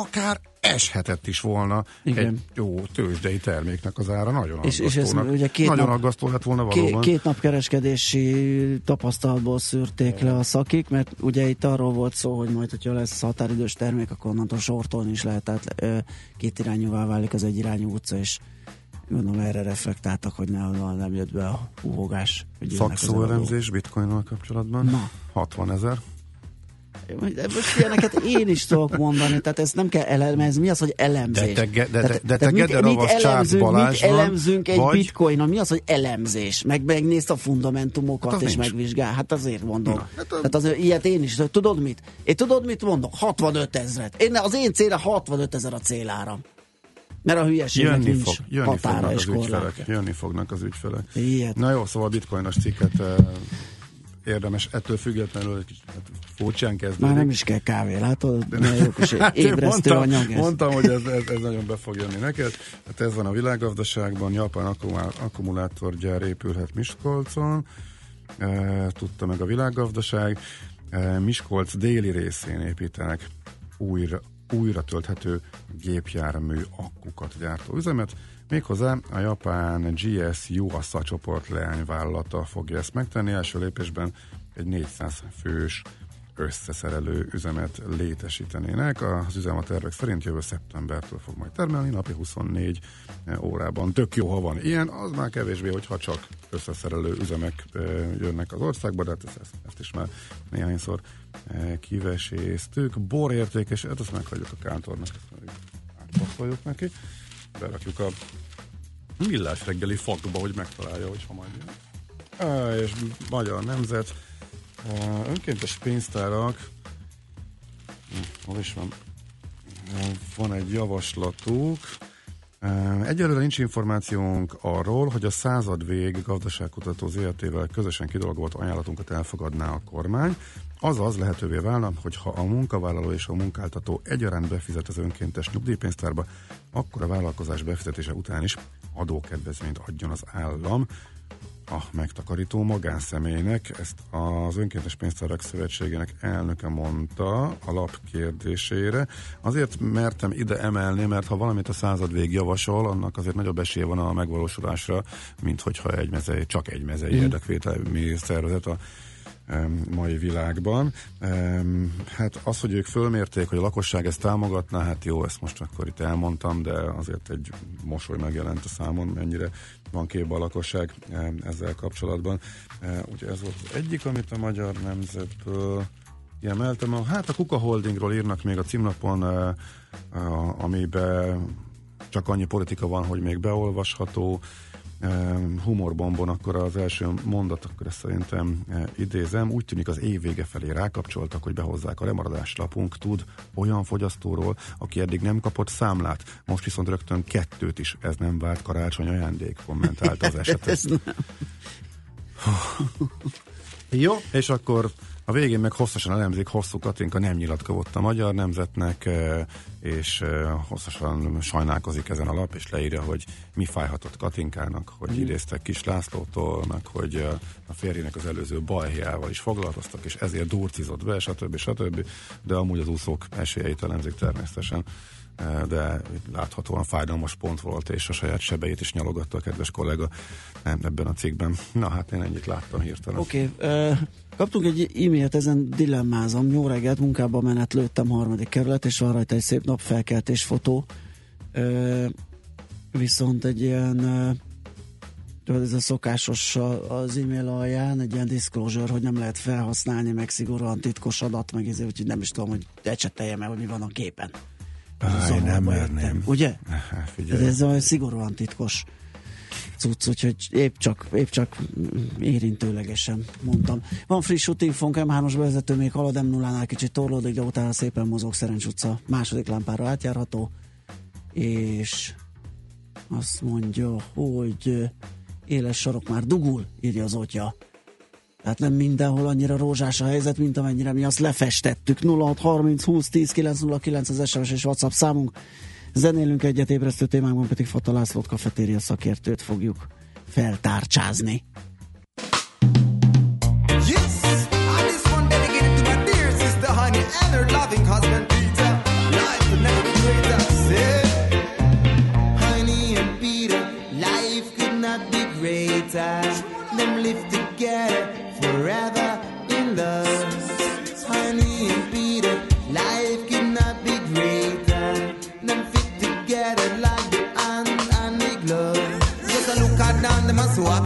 [SPEAKER 4] Akár eshetett is volna
[SPEAKER 3] Igen.
[SPEAKER 4] egy jó tőzsdei terméknek az ára. Nagyon
[SPEAKER 3] És- és ez ugye két
[SPEAKER 4] Nagyon
[SPEAKER 3] nap-
[SPEAKER 4] aggasztó lett volna valóban.
[SPEAKER 3] két nap kereskedési tapasztalatból szűrték le a szakik, mert ugye itt arról volt szó, hogy majd, hogyha lesz határidős termék, akkor onnantól sortolni is lehet, tehát ö, két irányúvá válik az egy irányú utca, és gondolom erre reflektáltak, hogy ne, nem jött be a az eladók.
[SPEAKER 4] Szakszóelemzés bitcoinnal kapcsolatban.
[SPEAKER 3] Na.
[SPEAKER 4] 60 ezer.
[SPEAKER 3] De most ilyeneket én is tudok mondani, tehát ezt nem kell elemezni. Mi az, hogy elemzés?
[SPEAKER 4] De te ge- de-
[SPEAKER 3] Tehát-
[SPEAKER 4] de te
[SPEAKER 3] mit-
[SPEAKER 4] Gederavasz
[SPEAKER 3] mit
[SPEAKER 4] Csárt
[SPEAKER 3] elemzünk, mit elemzünk egy
[SPEAKER 4] vagy-
[SPEAKER 3] bitcoinon? Mi az, hogy elemzés? Meg megnézd a fundamentumokat
[SPEAKER 4] Hát
[SPEAKER 3] és
[SPEAKER 4] nincs.
[SPEAKER 3] megvizsgál. Hát azért mondom.
[SPEAKER 4] Na, hát a-
[SPEAKER 3] Tehát azért ilyet én is. Tudod mit? Én tudod mit mondok? 65 ezret. Én, az én célra 65 ezer a céláram. Mert a hülyeségnek
[SPEAKER 4] Jönni,
[SPEAKER 3] nincs
[SPEAKER 4] fog, jönni
[SPEAKER 3] határa
[SPEAKER 4] fognak
[SPEAKER 3] és
[SPEAKER 4] az ügyfelek. Jönni fognak az ügyfelek.
[SPEAKER 3] Ilyet.
[SPEAKER 4] Na jó, szóval a bitcoinos cikket eh, érdemes ettől függetlenül egy kicsit hát, furcsán kezdeni.
[SPEAKER 3] Már nem is kell kávé, látod? Mert jó kis [laughs]
[SPEAKER 4] Hát
[SPEAKER 3] ébresztő
[SPEAKER 4] mondtam,
[SPEAKER 3] anyag ez.
[SPEAKER 4] Mondtam, hogy ez, ez, ez nagyon be fog jönni neked. Hát ez van a világgazdaságban, Japán akkumulá- akkumulátorgyár épülhet Miskolcon, e, tudta meg a világgazdaság. E, Miskolc déli részén építenek újra, újra tölthető gépjármű akkukat gyártó üzemet, méghozzá a japán GS Yuasa csoport leányvállalata fogja ezt megtenni. Első lépésben egy 400 fős összeszerelő üzemet létesítenének. Az üzem a tervek szerint jövő szeptembertől fog majd termelni, napi 24 órában. Tök jó, ha van ilyen, az már kevésbé, hogyha csak összeszerelő üzemek jönnek az országba, de hát ezt, ezt, is már néhányszor kiveséztük. Bor értékes, hát azt meghagyjuk a kántornak, ezt átpasszoljuk neki. Berakjuk a millás reggeli fakba, hogy megtalálja, hogy ha majd jön. Á, és Magyar Nemzet, önkéntes pénztárak, Hm, hol is van? Uh, Van egy javaslatuk. Uh, Egyelőre nincs információnk arról, hogy a század vég gazdaságkutató ZRT-vel közösen kidolgozott ajánlatunkat elfogadná a kormány. Azaz lehetővé válna, hogy ha a munkavállaló és a munkáltató egyaránt befizet az önkéntes nyugdíjpénztárba, akkor a vállalkozás befizetése után is adókedvezményt adjon az állam a megtakarító magánszemélynek. Ezt az Önkéntes Pénztárak Szövetségének elnöke mondta a lap kérdésére. Azért mertem ide emelni, mert ha valamit a század vég javasol, annak azért nagyobb esélye van a megvalósulásra, mint hogyha egy mezei, csak egy mezei
[SPEAKER 3] Mm.
[SPEAKER 4] érdekvételmi szervezet a mai világban. Hát az, hogy ők fölmérték, hogy a lakosság ezt támogatná, hát jó, ezt most akkor itt elmondtam, de azért egy mosoly megjelent a számon, mennyire van képbe a lakosság ezzel kapcsolatban. Ugye ez volt az egyik, amit a Magyar Nemzetből kiemeltem. Hát a Kuka Holdingról írnak még a címlapon, e, a- amiben csak annyi politika van, hogy még beolvasható. E, Humorbombon akkor az első mondat, akkor ezt szerintem e, idézem. Úgy tűnik az év vége felé rákapcsoltak, hogy behozzák a lemaradás lapunk. Tud olyan fogyasztóról, aki eddig nem kapott számlát, most viszont rögtön kettőt is. Ez nem vált karácsony ajándék, kommentálta az [laughs] esetet. Jó, és akkor a végén meg hosszasan elemzik, hosszú Katinka nem nyilatkozott a magyar nemzetnek, és hosszasan sajnálkozik ezen a lap, és leírja, hogy mi fájhatott Katinkának, hogy idéztek Kis Lászlótól, meg hogy a férjének az előző balhéjával is foglalkoztak, és ezért durcizott be, stb. stb. De amúgy az úszók esélyeit elemzik természetesen de láthatóan fájdalmas pont volt, és a saját sebeit is nyalogatta a kedves kollega ebben a cikkben. Na hát én ennyit láttam hirtelen.
[SPEAKER 3] Oké, okay, kaptunk egy e-mailt, ezen dilemmázom. Jó reggelt, munkába menet lőttem harmadik kerület, és van rajta egy szép napfelkeltés fotó. Viszont egy ilyen tudod, ez a szokásos az e-mail alján, egy ilyen disclosure, hogy nem lehet felhasználni, meg szigorúan titkos adat, meg ezért, úgyhogy nem is tudom, hogy ecseteljem el, hogy mi van a képen. Aj,
[SPEAKER 4] nem merném.
[SPEAKER 3] Ugye?
[SPEAKER 4] Há,
[SPEAKER 3] hát
[SPEAKER 4] figyelj.
[SPEAKER 3] Ez a szigorúan titkos
[SPEAKER 12] cucc, úgyhogy épp csak, épp csak érintőlegesen mondtam. Van friss útinfónk, M3-as bevezető még halad m 0 kicsit torlódik, de utána szépen mozog Szerencs utca. Második lámpára átjárható, és azt mondja, hogy éles sarok már dugul, írja az otya. Hát nem mindenhol annyira rózsás a helyzet, mint amennyire mi azt lefestettük. 0630 20 10 909 az SMS és WhatsApp számunk. Zenélünk egyet ébresztő témákban, pedig Fata Lászlót kafetéria szakértőt fogjuk feltárcsázni.
[SPEAKER 13] Yes, I just want dedicated to my dear sister, honey, and her loving husband.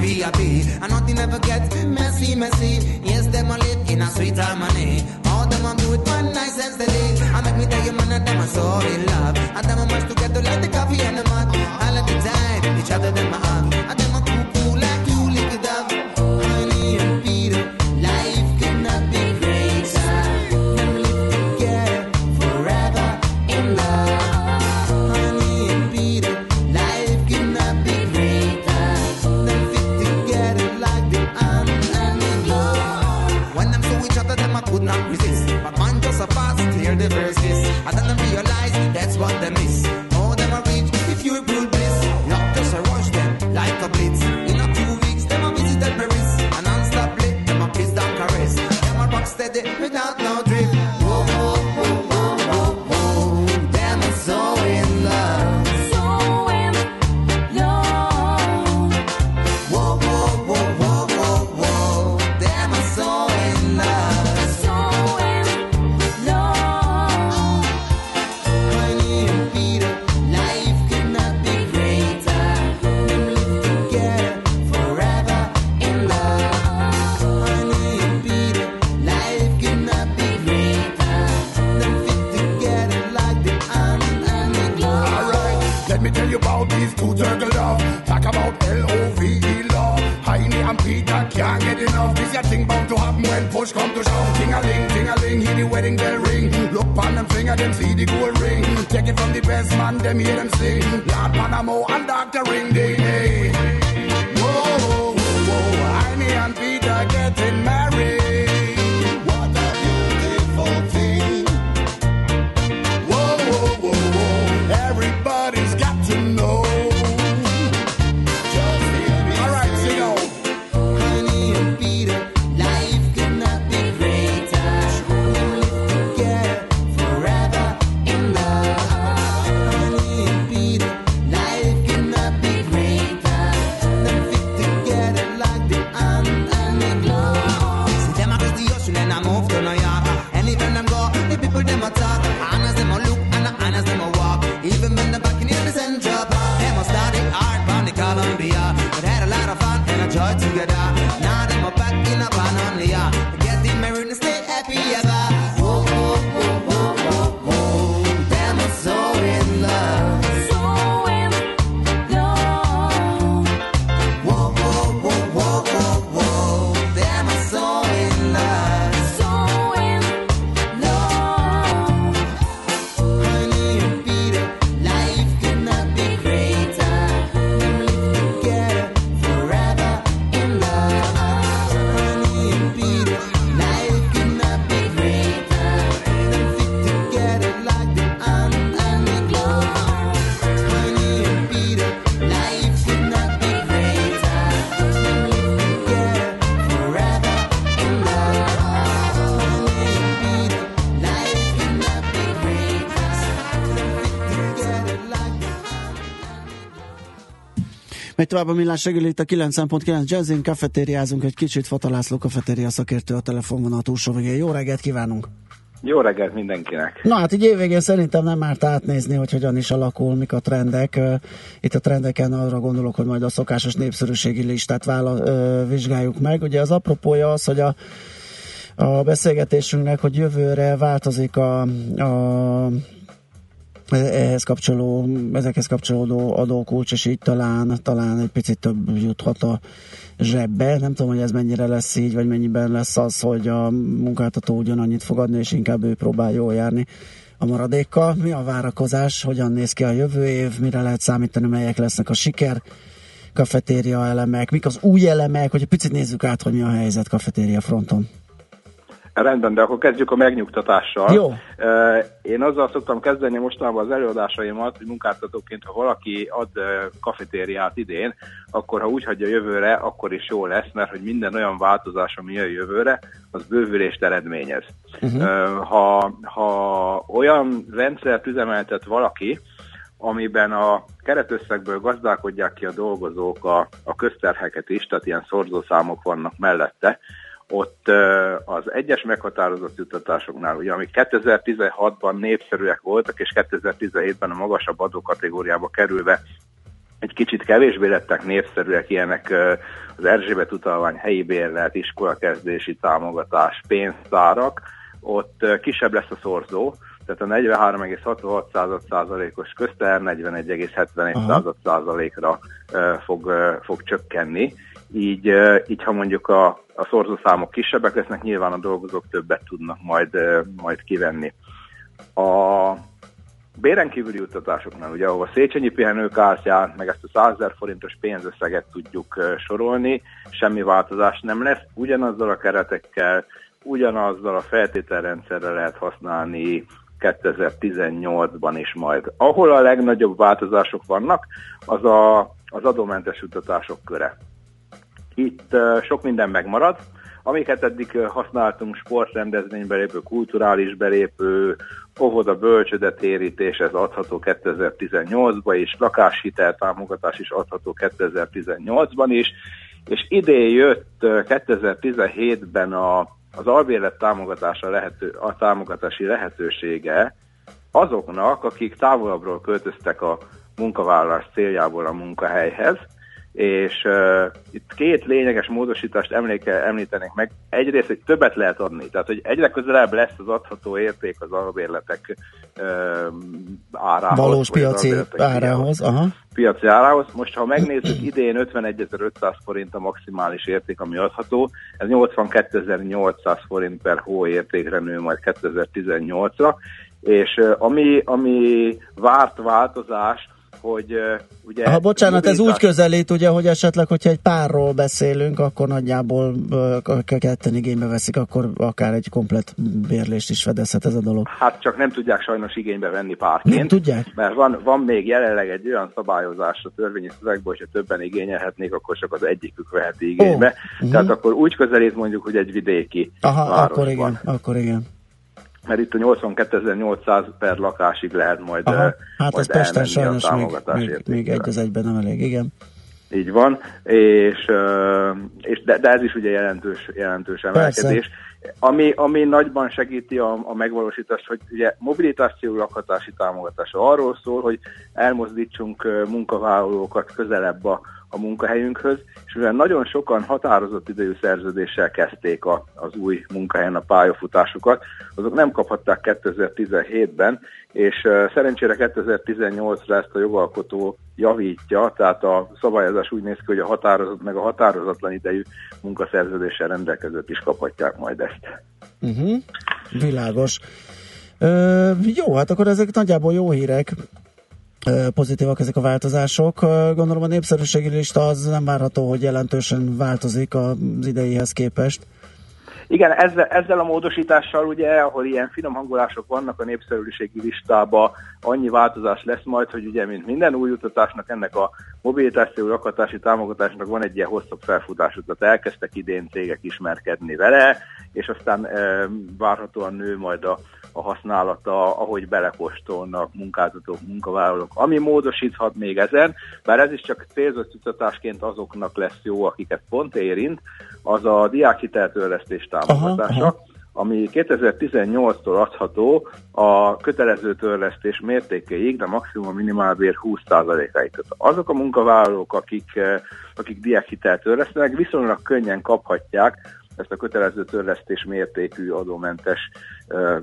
[SPEAKER 13] be happy. And nothing ever gets messy, messy. Yes, them all live in a sweet harmony. All them all do it one nice and steady. day. I make me tell you, man, that I'm so in love. and them much together like the coffee and the mug. All of the time, each other them a.
[SPEAKER 12] heart. tovább a millás reggel itt a 9.9 Jazzin, kafetériázunk egy kicsit, Fatalászló kafetéria szakértő a telefonvonal túlsó végén. Jó reggelt kívánunk!
[SPEAKER 14] Jó reggelt mindenkinek!
[SPEAKER 12] Na hát így évvégén szerintem nem árt átnézni, hogy hogyan is alakul, mik a trendek. Itt a trendeken arra gondolok, hogy majd a szokásos népszerűségi listát vála, vizsgáljuk meg. Ugye az apropója az, hogy a a beszélgetésünknek, hogy jövőre változik a, a
[SPEAKER 3] ehhez kapcsoló, ezekhez kapcsolódó adókulcs, és így talán, talán egy picit több juthat a zsebbe. Nem tudom, hogy ez mennyire lesz így, vagy mennyiben lesz az, hogy a munkáltató ugyanannyit fog adni, és inkább ő próbál jól járni a maradékkal. Mi a várakozás, hogyan néz ki a jövő év, mire lehet számítani, melyek lesznek a siker kafetéria elemek, mik az új elemek, hogy egy picit nézzük át, hogy mi a helyzet kafetéria fronton.
[SPEAKER 14] Rendben, de akkor kezdjük a megnyugtatással.
[SPEAKER 3] Jó.
[SPEAKER 14] Én azzal szoktam kezdeni mostanában az előadásaimat, hogy munkáltatóként, ha valaki ad kafetériát idén, akkor ha úgy hagyja jövőre, akkor is jó lesz, mert hogy minden olyan változás, ami jön jövőre, az bővülést eredményez. Eh, Ha, ha olyan rendszert üzemeltet valaki, amiben a keretösszegből gazdálkodják ki a dolgozók a, a közterheket is, tehát ilyen szorzószámok vannak mellette, ott az egyes meghatározott juttatásoknál, ugye amik 2016-ban népszerűek voltak, és 2017-ben a magasabb adókategóriába kerülve egy kicsit kevésbé lettek népszerűek ilyenek az Erzsébet utalvány, helyi bérlet, iskolakezdési támogatás, pénztárak, ott kisebb lesz a szorzó, tehát a 43,66%-os közter 41,71%-ra ö, fog, fog csökkenni. Így, így ha mondjuk a, a szorzószámok kisebbek lesznek, nyilván a dolgozók többet tudnak majd, majd kivenni. A béren kívüli juttatásoknál, ugye ahol a Széchenyi pihenőkártyát, meg ezt a 100 000 forintos pénzösszeget tudjuk sorolni, semmi változás nem lesz, ugyanazzal a keretekkel, ugyanazzal a feltételrendszerrel lehet használni 2018-ban is majd. Ahol a legnagyobb változások vannak, az a, az adómentes juttatások köre. Itt sok minden megmarad, amiket eddig használtunk, sportrendezvénybe lépő, kulturális belépő, óvoda bölcsödetérítés, ez adható 2018-ban is, lakáshitel támogatás is adható 2018-ban is, és idén jött uh, 2017-ben a, az albérlet támogatása lehető, a támogatási lehetősége azoknak, akik távolabbról költöztek a munkavállalás céljából a munkahelyhez, és uh, itt két lényeges módosítást emléke, említenék meg. Egyrészt, hogy többet lehet adni, tehát hogy egyre közelebb lesz az adható érték az albérletek uh, árához.
[SPEAKER 3] Valós piaci árához. Aha.
[SPEAKER 14] piaci árához. Most, ha megnézzük, idén 51.500 forint a maximális érték, ami adható. Ez 82.800 forint per hó értékre nő majd 2018-ra. És uh, ami, ami várt változás, hogy ugye...
[SPEAKER 3] Ha bocsánat, ez úgy közelít, ugye, hogy esetleg, hogyha egy párról beszélünk, akkor nagyjából ketten igénybe veszik, akkor akár egy komplet bérlést is fedezhet ez a dolog.
[SPEAKER 14] Hát csak nem tudják sajnos igénybe venni párként.
[SPEAKER 3] Nem tudják?
[SPEAKER 14] Mert van, van még jelenleg egy olyan szabályozás a törvényi szövegben, hogyha többen igényelhetnék, akkor csak az egyikük veheti igénybe.
[SPEAKER 3] Mhm.
[SPEAKER 14] Tehát akkor úgy közelít mondjuk, hogy egy vidéki
[SPEAKER 3] Aha,
[SPEAKER 14] városban.
[SPEAKER 3] akkor igen, akkor igen.
[SPEAKER 14] Mert itt a 82.800 per lakásig lehet majd,
[SPEAKER 3] Aha, hát
[SPEAKER 14] majd
[SPEAKER 3] ez Pesten sajnos még, még, még egy az egyben nem elég, igen.
[SPEAKER 14] Így van, és, és de, de ez is ugye jelentős, jelentős emelkedés. Ami, ami nagyban segíti a, a megvalósítást, hogy ugye mobilitáció lakhatási támogatása arról szól, hogy elmozdítsunk munkavállalókat közelebb a, a munkahelyünkhöz, és mivel nagyon sokan határozott idejű szerződéssel kezdték a, az új munkahelyen a pályafutásukat, azok nem kaphatták 2017-ben, és szerencsére 2018-ra ezt a jogalkotó javítja, tehát a szabályozás úgy néz ki, hogy a határozott meg a határozatlan idejű munkaszerződéssel rendelkezők is kaphatják majd ezt.
[SPEAKER 3] Uh-huh. Világos. Ö, jó, hát akkor ezek nagyjából jó hírek. Pozitívak ezek a változások. Gondolom a népszerűségi lista az nem várható, hogy jelentősen változik az ideihez képest.
[SPEAKER 14] Igen, ezzel, ezzel a módosítással ugye, ahol ilyen finom hangolások vannak a népszerűségi listába, annyi változás lesz majd, hogy ugye, mint minden új utatásnak, ennek a mobilitáció lakatási támogatásnak van egy ilyen hosszabb felfutásuk, tehát elkezdtek idén cégek ismerkedni vele, és aztán e, várhatóan nő majd a, a használata, ahogy belekóstolnak munkáltatók, munkavállalók, ami módosíthat még ezen, bár ez is csak célzott jutatásként azoknak lesz jó, akiket pont érint, az a diákhiteltörlesztés támogatása,
[SPEAKER 3] Aha, aha.
[SPEAKER 14] ami 2018-tól adható a kötelező törlesztés mértékeig, de maximum a minimálbér 20%-áig. Tehát azok a munkavállalók, akik, eh, akik diákhitelt törlesztenek, viszonylag könnyen kaphatják ezt a kötelező törlesztés mértékű adómentes uh,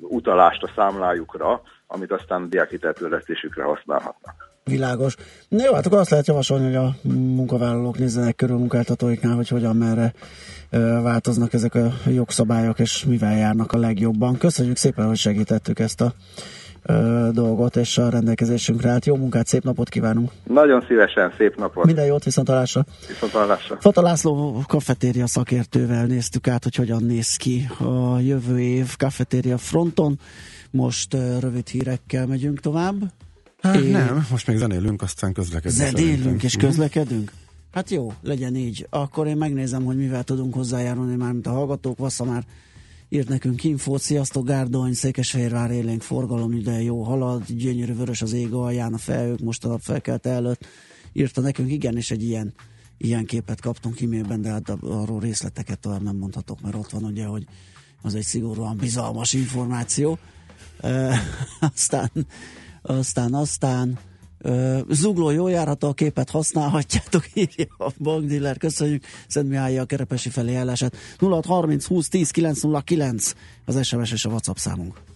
[SPEAKER 14] utalást a számlájukra amit aztán diákhiteltörlesztésükre használhatnak.
[SPEAKER 15] Világos. Na jó, hát akkor azt lehet javasolni, hogy a munkavállalók nézzenek körül munkáltatóiknál, hogy hogyan merre változnak ezek a jogszabályok, és mivel járnak a legjobban. Köszönjük szépen, hogy segítettük ezt a dolgot, és a rendelkezésünkre állt. Jó munkát, szép napot kívánunk!
[SPEAKER 14] Nagyon szívesen, szép napot!
[SPEAKER 15] Minden jót, viszontalásra!
[SPEAKER 14] Viszontalásra!
[SPEAKER 15] Fata László kafetéria szakértővel néztük át, hogy hogyan néz ki a jövő év kafetéria fronton. Most rövid hírekkel megyünk tovább.
[SPEAKER 4] Hát
[SPEAKER 15] É-
[SPEAKER 4] nem, most még zenélünk, aztán közlekedünk.
[SPEAKER 15] Zenélünk és
[SPEAKER 4] Mhm.
[SPEAKER 15] közlekedünk? Hát jó, legyen így. Akkor én megnézem, hogy mivel tudunk hozzájárulni már, mint a hallgatók. Vassza már írt nekünk infót. Sziasztok, Gárdony, Székesfehérvár élénk forgalom ide jó halad, gyönyörű vörös az ég alján, a felhők most a felkelte előtt. Írta nekünk, igen, és egy ilyen, ilyen képet kaptunk e-mailben, de hát arról részleteket tovább nem mondhatok, mert ott van ugye, hogy az egy szigorúan bizalmas információ. E, [laughs] aztán, aztán, aztán Zugló jó járható, a képet használhatjátok, [laughs] írja a bankdiller. Köszönjük Szent Mihály a Kerepesi felé állását. 0630 20 10 909 az SMS és a WhatsApp számunk.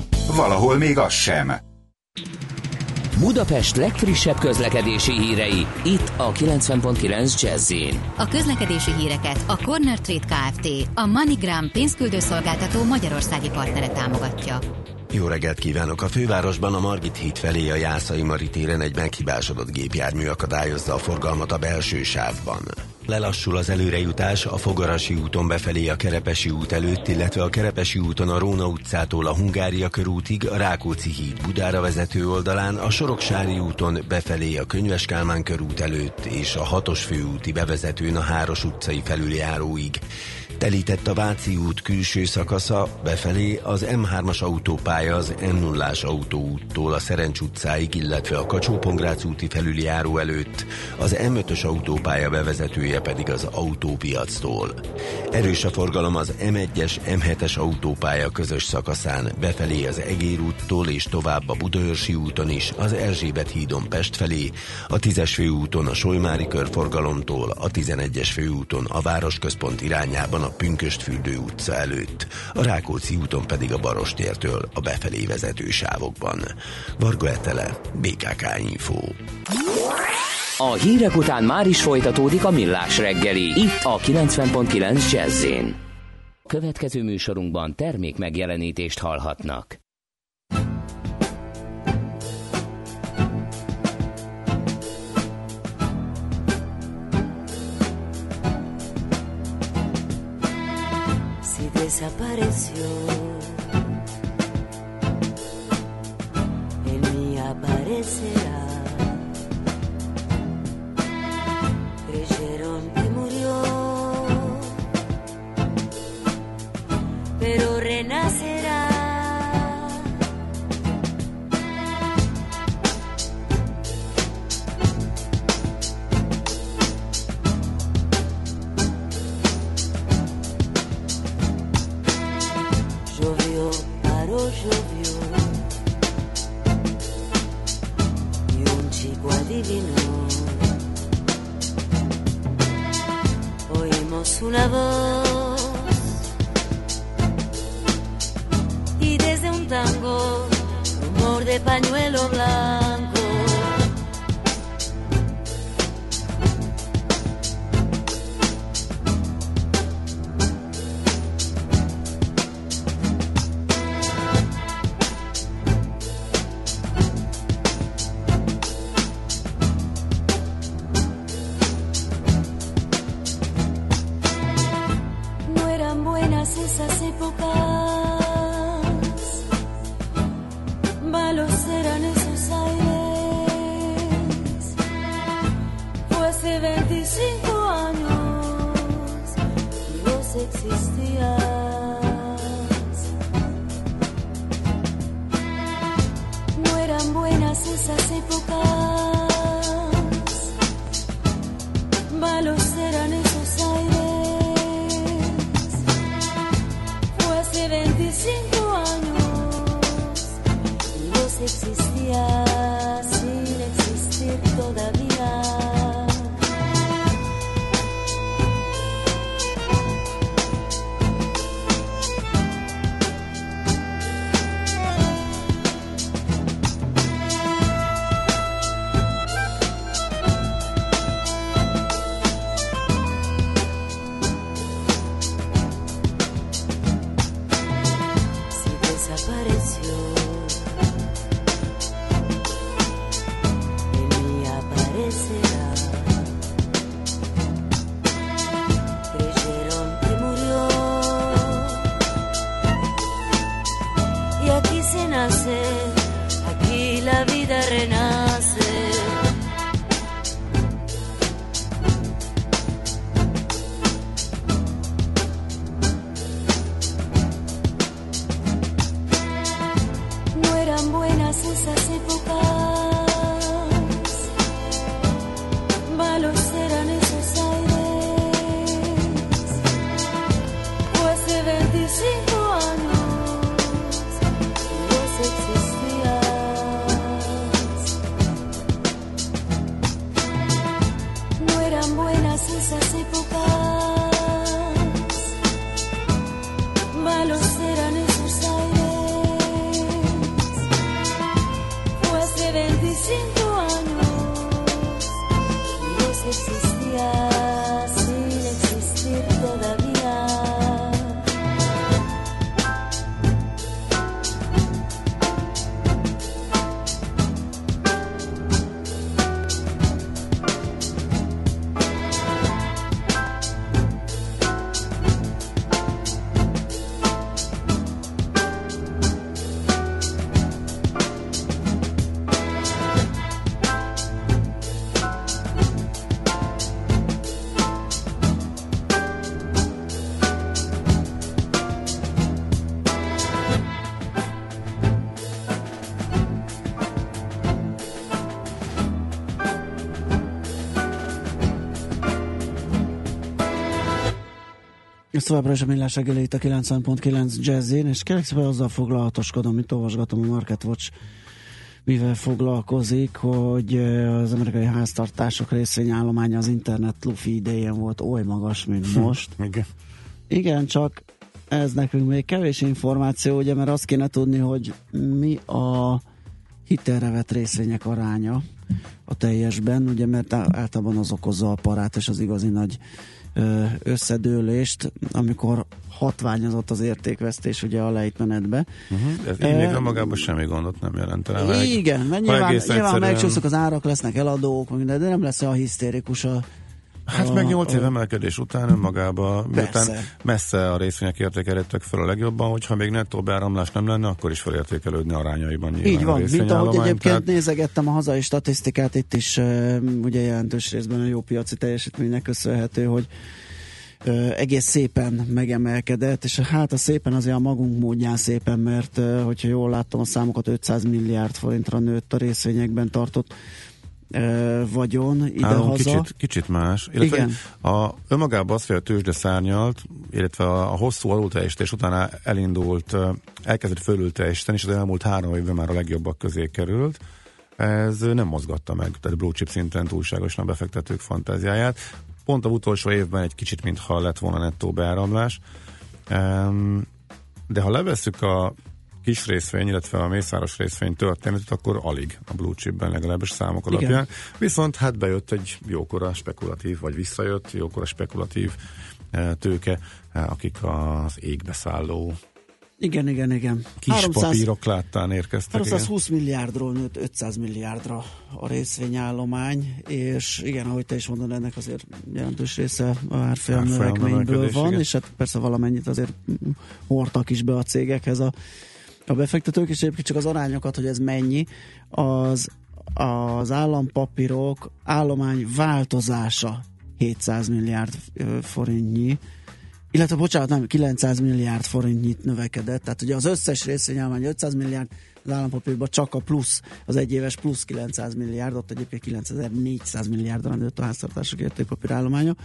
[SPEAKER 16] Valahol még az sem.
[SPEAKER 1] Budapest legfrissebb közlekedési hírei, itt a 90.9 jazz
[SPEAKER 17] A közlekedési híreket a Corner Trade Kft. A MoneyGram pénzküldőszolgáltató magyarországi partnere támogatja.
[SPEAKER 18] Jó reggelt kívánok! A fővárosban a Margit híd felé a Jászai Mari téren egy meghibásodott gépjármű akadályozza a forgalmat a belső sávban. Lelassul az előrejutás a Fogarasi úton befelé a Kerepesi út előtt, illetve a Kerepesi úton a Róna utcától a Hungária körútig, a Rákóczi híd Budára vezető oldalán, a Soroksári úton befelé a Könyves Kálmán körút előtt és a Hatos főúti bevezetőn a Háros utcai felüljáróig. Telített a Váci út külső szakasza, befelé az M3-as autópálya az m 0 autóúttól a Szerencs utcáig, illetve a kacsó úti felüljáró előtt, az M5-ös autópálya bevezetője pedig az autópiactól. Erős a forgalom az M1-es, M7-es autópálya közös szakaszán, befelé az Egér úttól és tovább a Budaörsi úton is, az Erzsébet hídon Pest felé, a 10-es főúton a Solymári körforgalomtól, a 11-es főúton a városközpont irányában a Pünköstfürdő utca előtt, a Rákóczi úton pedig a Barostértől a befelé vezető sávokban. Varga Etele, BKK Info.
[SPEAKER 1] A hírek után már is folytatódik a millás reggeli, itt a 90.9 jazz Következő műsorunkban termék megjelenítést hallhatnak.
[SPEAKER 19] Desapareció, en mí aparecerá.
[SPEAKER 3] Továbbra is a millás reggeli itt a 90.9 jazzén, és kérlek szépen azzal foglalatoskodom, mint olvasgatom a Market Watch mivel foglalkozik, hogy az amerikai háztartások részvényállománya az internet lufi idején volt oly magas, mint most.
[SPEAKER 4] Igen.
[SPEAKER 3] Igen, csak ez nekünk még kevés információ, ugye, mert azt kéne tudni, hogy mi a hitelre vett részvények aránya a teljesben, ugye, mert általában az okozza a parát és az igazi nagy összedőlést, amikor hatványozott az értékvesztés ugye a lejtmenetbe.
[SPEAKER 4] Uh-huh. Ez
[SPEAKER 3] Eh,
[SPEAKER 4] még önmagában semmi gondot nem jelentene. meg.
[SPEAKER 3] Igen, mert nyilván, nyilván
[SPEAKER 4] egyszerűen-
[SPEAKER 3] megcsúszok az árak, lesznek eladók, minden, de nem lesz olyan hisztérikus a...
[SPEAKER 4] Hát
[SPEAKER 3] a,
[SPEAKER 4] meg 8 év emelkedés után önmagában, miután messze a részvények értékelődtek fel a legjobban, hogyha még nettó beáramlás nem lenne, akkor is felértékelődni arányaiban nyilván
[SPEAKER 3] Így van, mint ahogy egyébként
[SPEAKER 4] tehát-
[SPEAKER 3] nézegettem a hazai statisztikát, itt is ugye jelentős részben a jó piaci teljesítménynek köszönhető, hogy egész szépen megemelkedett, és hát a szépen azért a magunk módján szépen, mert hogyha jól láttam a számokat, 500 milliárd forintra nőtt a részvényekben tartott vagyon ide-haza.
[SPEAKER 4] kicsit, kicsit más. Illetve
[SPEAKER 3] Igen.
[SPEAKER 4] A, önmagában az, a tőzsde szárnyalt, illetve a, a hosszú alulteljesítés után elindult, elkezdett fölül teljesíteni, és az elmúlt három évben már a legjobbak közé került. Ez nem mozgatta meg, tehát blue chip szinten túlságosan a befektetők fantáziáját. Pont a utolsó évben egy kicsit, mintha lett volna nettó beáramlás. De ha levesszük a kis részvény, illetve a mészáros részvény történetet, akkor alig a blue chipben legalábbis számok
[SPEAKER 3] Igen.
[SPEAKER 4] alapján. Viszont hát bejött egy jókora spekulatív, vagy visszajött jókora spekulatív eh, tőke, eh, akik az égbe szálló
[SPEAKER 3] Igen, igen, igen.
[SPEAKER 4] kis
[SPEAKER 3] 300
[SPEAKER 4] papírok láttán érkeztek. igen.
[SPEAKER 3] 320 milliárdról nőtt 500 milliárdra a részvényállomány, és igen, ahogy te is mondod, ennek azért jelentős része a árfolyam növekményből van,
[SPEAKER 4] igen.
[SPEAKER 3] és hát persze valamennyit azért hordtak is be a cégekhez a, a befektetők, és egyébként csak az arányokat, hogy ez mennyi, az az állampapírok állomány változása 700 milliárd forintnyi, illetve bocsánat, nem, 900 milliárd forintnyit növekedett, tehát ugye az összes részvényállomány 500 milliárd, az állampapírban csak a plusz, az egyéves plusz 900 milliárd, ott egyébként 9400 milliárdra nőtt a háztartások értékpapírállománya,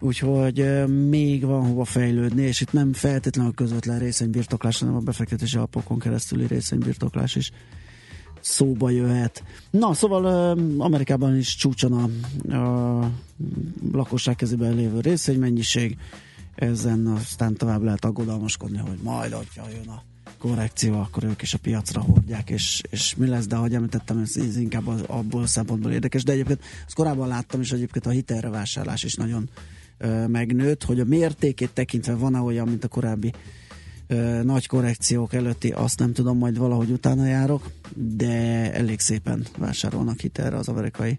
[SPEAKER 3] úgyhogy még van hova fejlődni, és itt nem feltétlenül a közvetlen részvénybirtoklás, hanem a befektetési alapokon keresztüli részvénybirtoklás is szóba jöhet. Na, szóval Amerikában is csúcson a, a lakosság kezében lévő részvénymennyiség, ezen aztán tovább lehet aggodalmaskodni, hogy majd, hogyha jön a korrekció, akkor ők is a piacra hordják, és, és mi lesz, de ahogy említettem, ez, inkább az, abból a szempontból érdekes, de egyébként azt korábban láttam, és egyébként a hitelre vásárlás is nagyon ö, megnőtt, hogy a mértékét tekintve van-e olyan, mint a korábbi ö, nagy korrekciók előtti, azt nem tudom, majd valahogy utána járok, de elég szépen vásárolnak hitelre az amerikai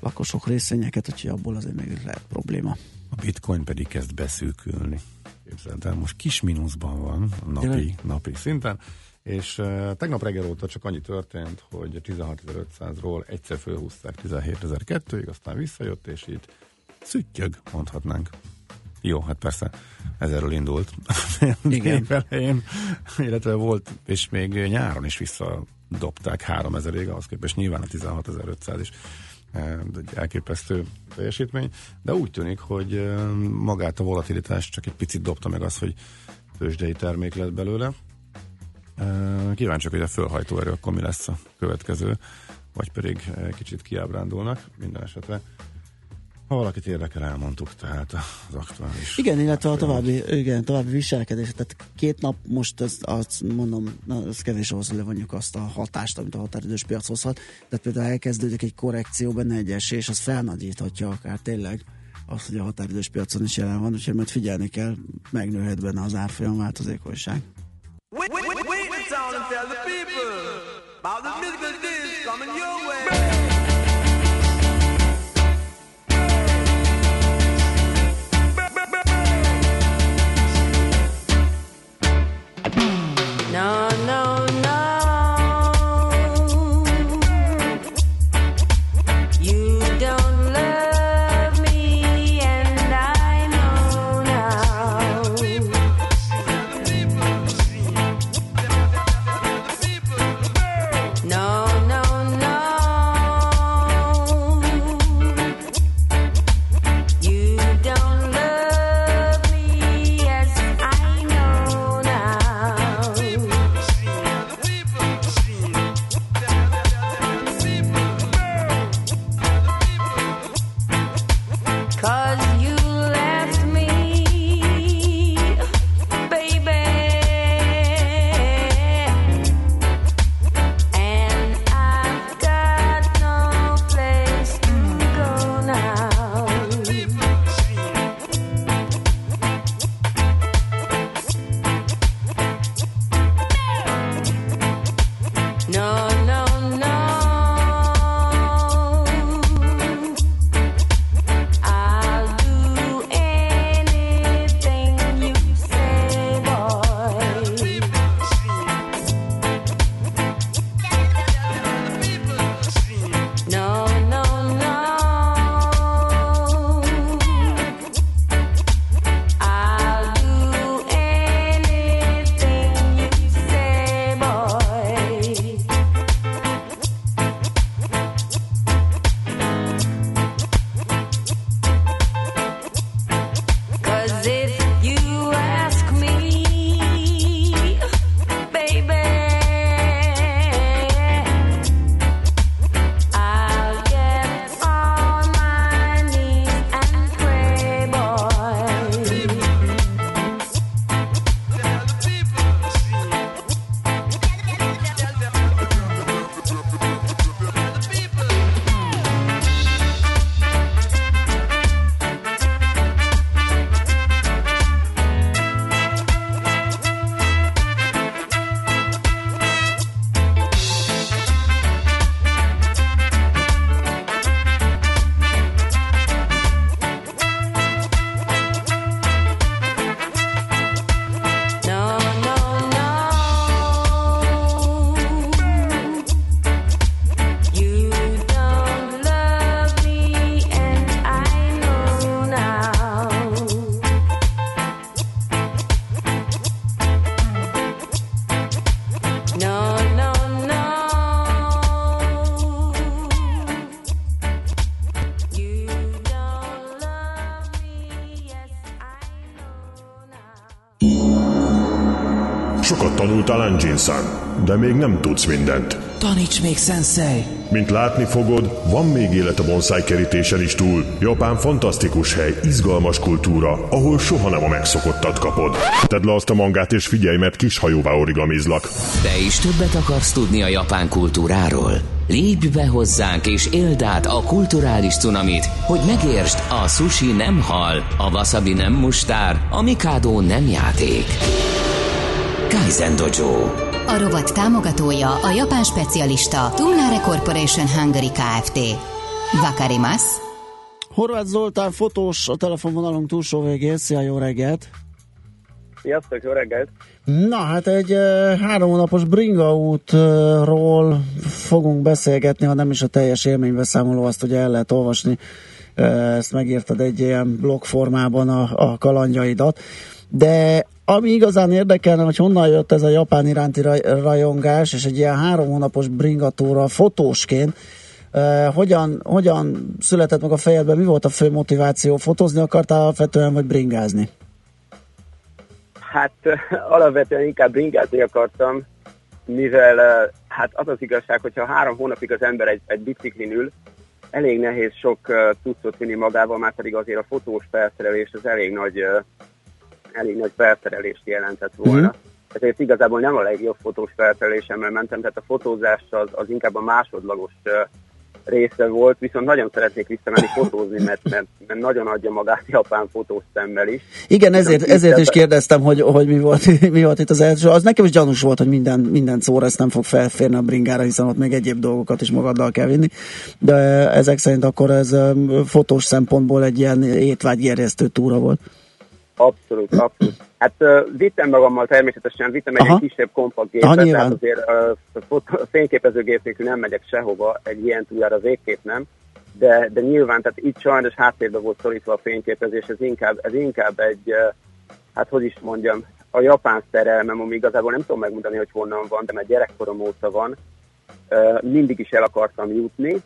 [SPEAKER 3] lakosok részvényeket, úgyhogy abból azért még lehet probléma.
[SPEAKER 4] A bitcoin pedig kezd beszűkülni. Képzeld el, most kis mínuszban van a napi, napi szinten, és uh, tegnap reggel óta csak annyi történt, hogy 16.500-ról egyszer fölhúzták 17.002-ig, aztán visszajött, és így szüttyög, mondhatnánk. Jó, hát persze ezerről indult. [laughs]
[SPEAKER 3] Igen.
[SPEAKER 4] Elején, illetve volt, és még nyáron is visszadobták 3000-ig, ahhoz képest nyilván a 16.500 is egy elképesztő teljesítmény, de úgy tűnik, hogy eh, magát a volatilitást csak egy picit dobta meg az, hogy tőzsdei termék lett belőle. Eh, Kíváncsiak, hogy a fölhajtó erő akkor mi lesz a következő, vagy pedig eh, kicsit kiábrándulnak minden esetre. Ha valakit érdekel, elmondtuk, tehát az aktuális.
[SPEAKER 3] Igen, illetve a további, igen, további viselkedés. Tehát két nap most, azt, azt mondom, na, ez kevés ahhoz, hogy levonjuk azt a hatást, amit a határidős piac hozhat. Tehát például elkezdődik egy korrekció, benne egy esés, az felnagyíthatja akár tényleg azt, hogy a határidős piacon is jelen van, úgyhogy majd figyelni kell, megnőhet benne az árfolyam változékonyság.
[SPEAKER 11] Wait, wait, wait, wait in town and tell the people about the musical disc coming your way.
[SPEAKER 15] No,
[SPEAKER 20] Anjin-san, de még nem tudsz mindent.
[SPEAKER 21] Taníts még, sensei!
[SPEAKER 20] Mint látni fogod, van még élet a bonsai kerítésen is túl. Japán fantasztikus hely, izgalmas kultúra, ahol soha nem a megszokottat kapod. Tedd le azt a mangát és figyelj, mert kis hajóvá origamizlak.
[SPEAKER 1] Te is többet akarsz tudni a japán kultúráról? Lépj be hozzánk és éld át a kulturális cunamit, hogy megértsd, a sushi nem hal, a wasabi nem mustár, a mikado nem játék. Kaizen Dojo.
[SPEAKER 17] A rovat támogatója a japán specialista Tumnare Corporation Hungary Kft. Vakarimas.
[SPEAKER 3] Horváth Zoltán fotós a telefonvonalunk túlsó végén. Szia, jó reggelt!
[SPEAKER 22] Sziasztok, jó reggelt!
[SPEAKER 3] Na hát egy három hónapos bringa útról fogunk beszélgetni, ha nem is a teljes élménybeszámoló, azt ugye el lehet olvasni, ezt megírtad egy ilyen blog formában a, a kalandjaidat, de ami igazán érdekelne, hogy honnan jött ez a japán iránti raj, rajongás, és egy ilyen három hónapos bringatúra fotósként, uh, hogyan, hogyan született meg a fejedben, mi volt a fő motiváció? Fotózni akartál alapvetően, vagy bringázni?
[SPEAKER 22] Hát alapvetően inkább bringázni akartam, mivel hát az az igazság, hogyha három hónapig az ember egy, egy biciklin ül, elég nehéz sok uh, cuccot vinni magával, már pedig azért a fotós felszerelés az elég nagy, uh, elég nagy felszerelést jelentett volna.
[SPEAKER 3] Mhm.
[SPEAKER 22] Ezért igazából nem a legjobb fotós felszerelésemmel mentem, tehát a fotózás az, az inkább a másodlagos uh, része volt, viszont nagyon szeretnék visszamenni fotózni, mert, mert, mert nagyon adja magát japán fotós szemmel is.
[SPEAKER 3] Igen, ezért, ezért is kérdeztem, hogy, hogy mi, volt, [laughs] mi volt itt az első. Az nekem is gyanús volt, hogy minden, minden szóra ezt nem fog felférni a bringára, hiszen ott még egyéb dolgokat is magaddal kell vinni. De ezek szerint akkor ez fotós szempontból egy ilyen étvágygerjesztő túra volt.
[SPEAKER 22] Abszolút, abszolút. Hát uh, vittem magammal természetesen, vittem egy
[SPEAKER 3] Aha.
[SPEAKER 22] kisebb kompakt gépet,
[SPEAKER 3] Aha,
[SPEAKER 22] tehát azért uh, fényképezőgép nélkül nem megyek sehova, egy ilyen túrára végképp nem, de, de nyilván, tehát itt sajnos háttérbe volt szorítva a fényképezés, ez inkább, ez inkább egy, uh, hát hogy is mondjam, a japán szerelmem, ami igazából nem tudom megmondani, hogy honnan van, de mert gyerekkorom óta van, uh, mindig is el akartam jutni,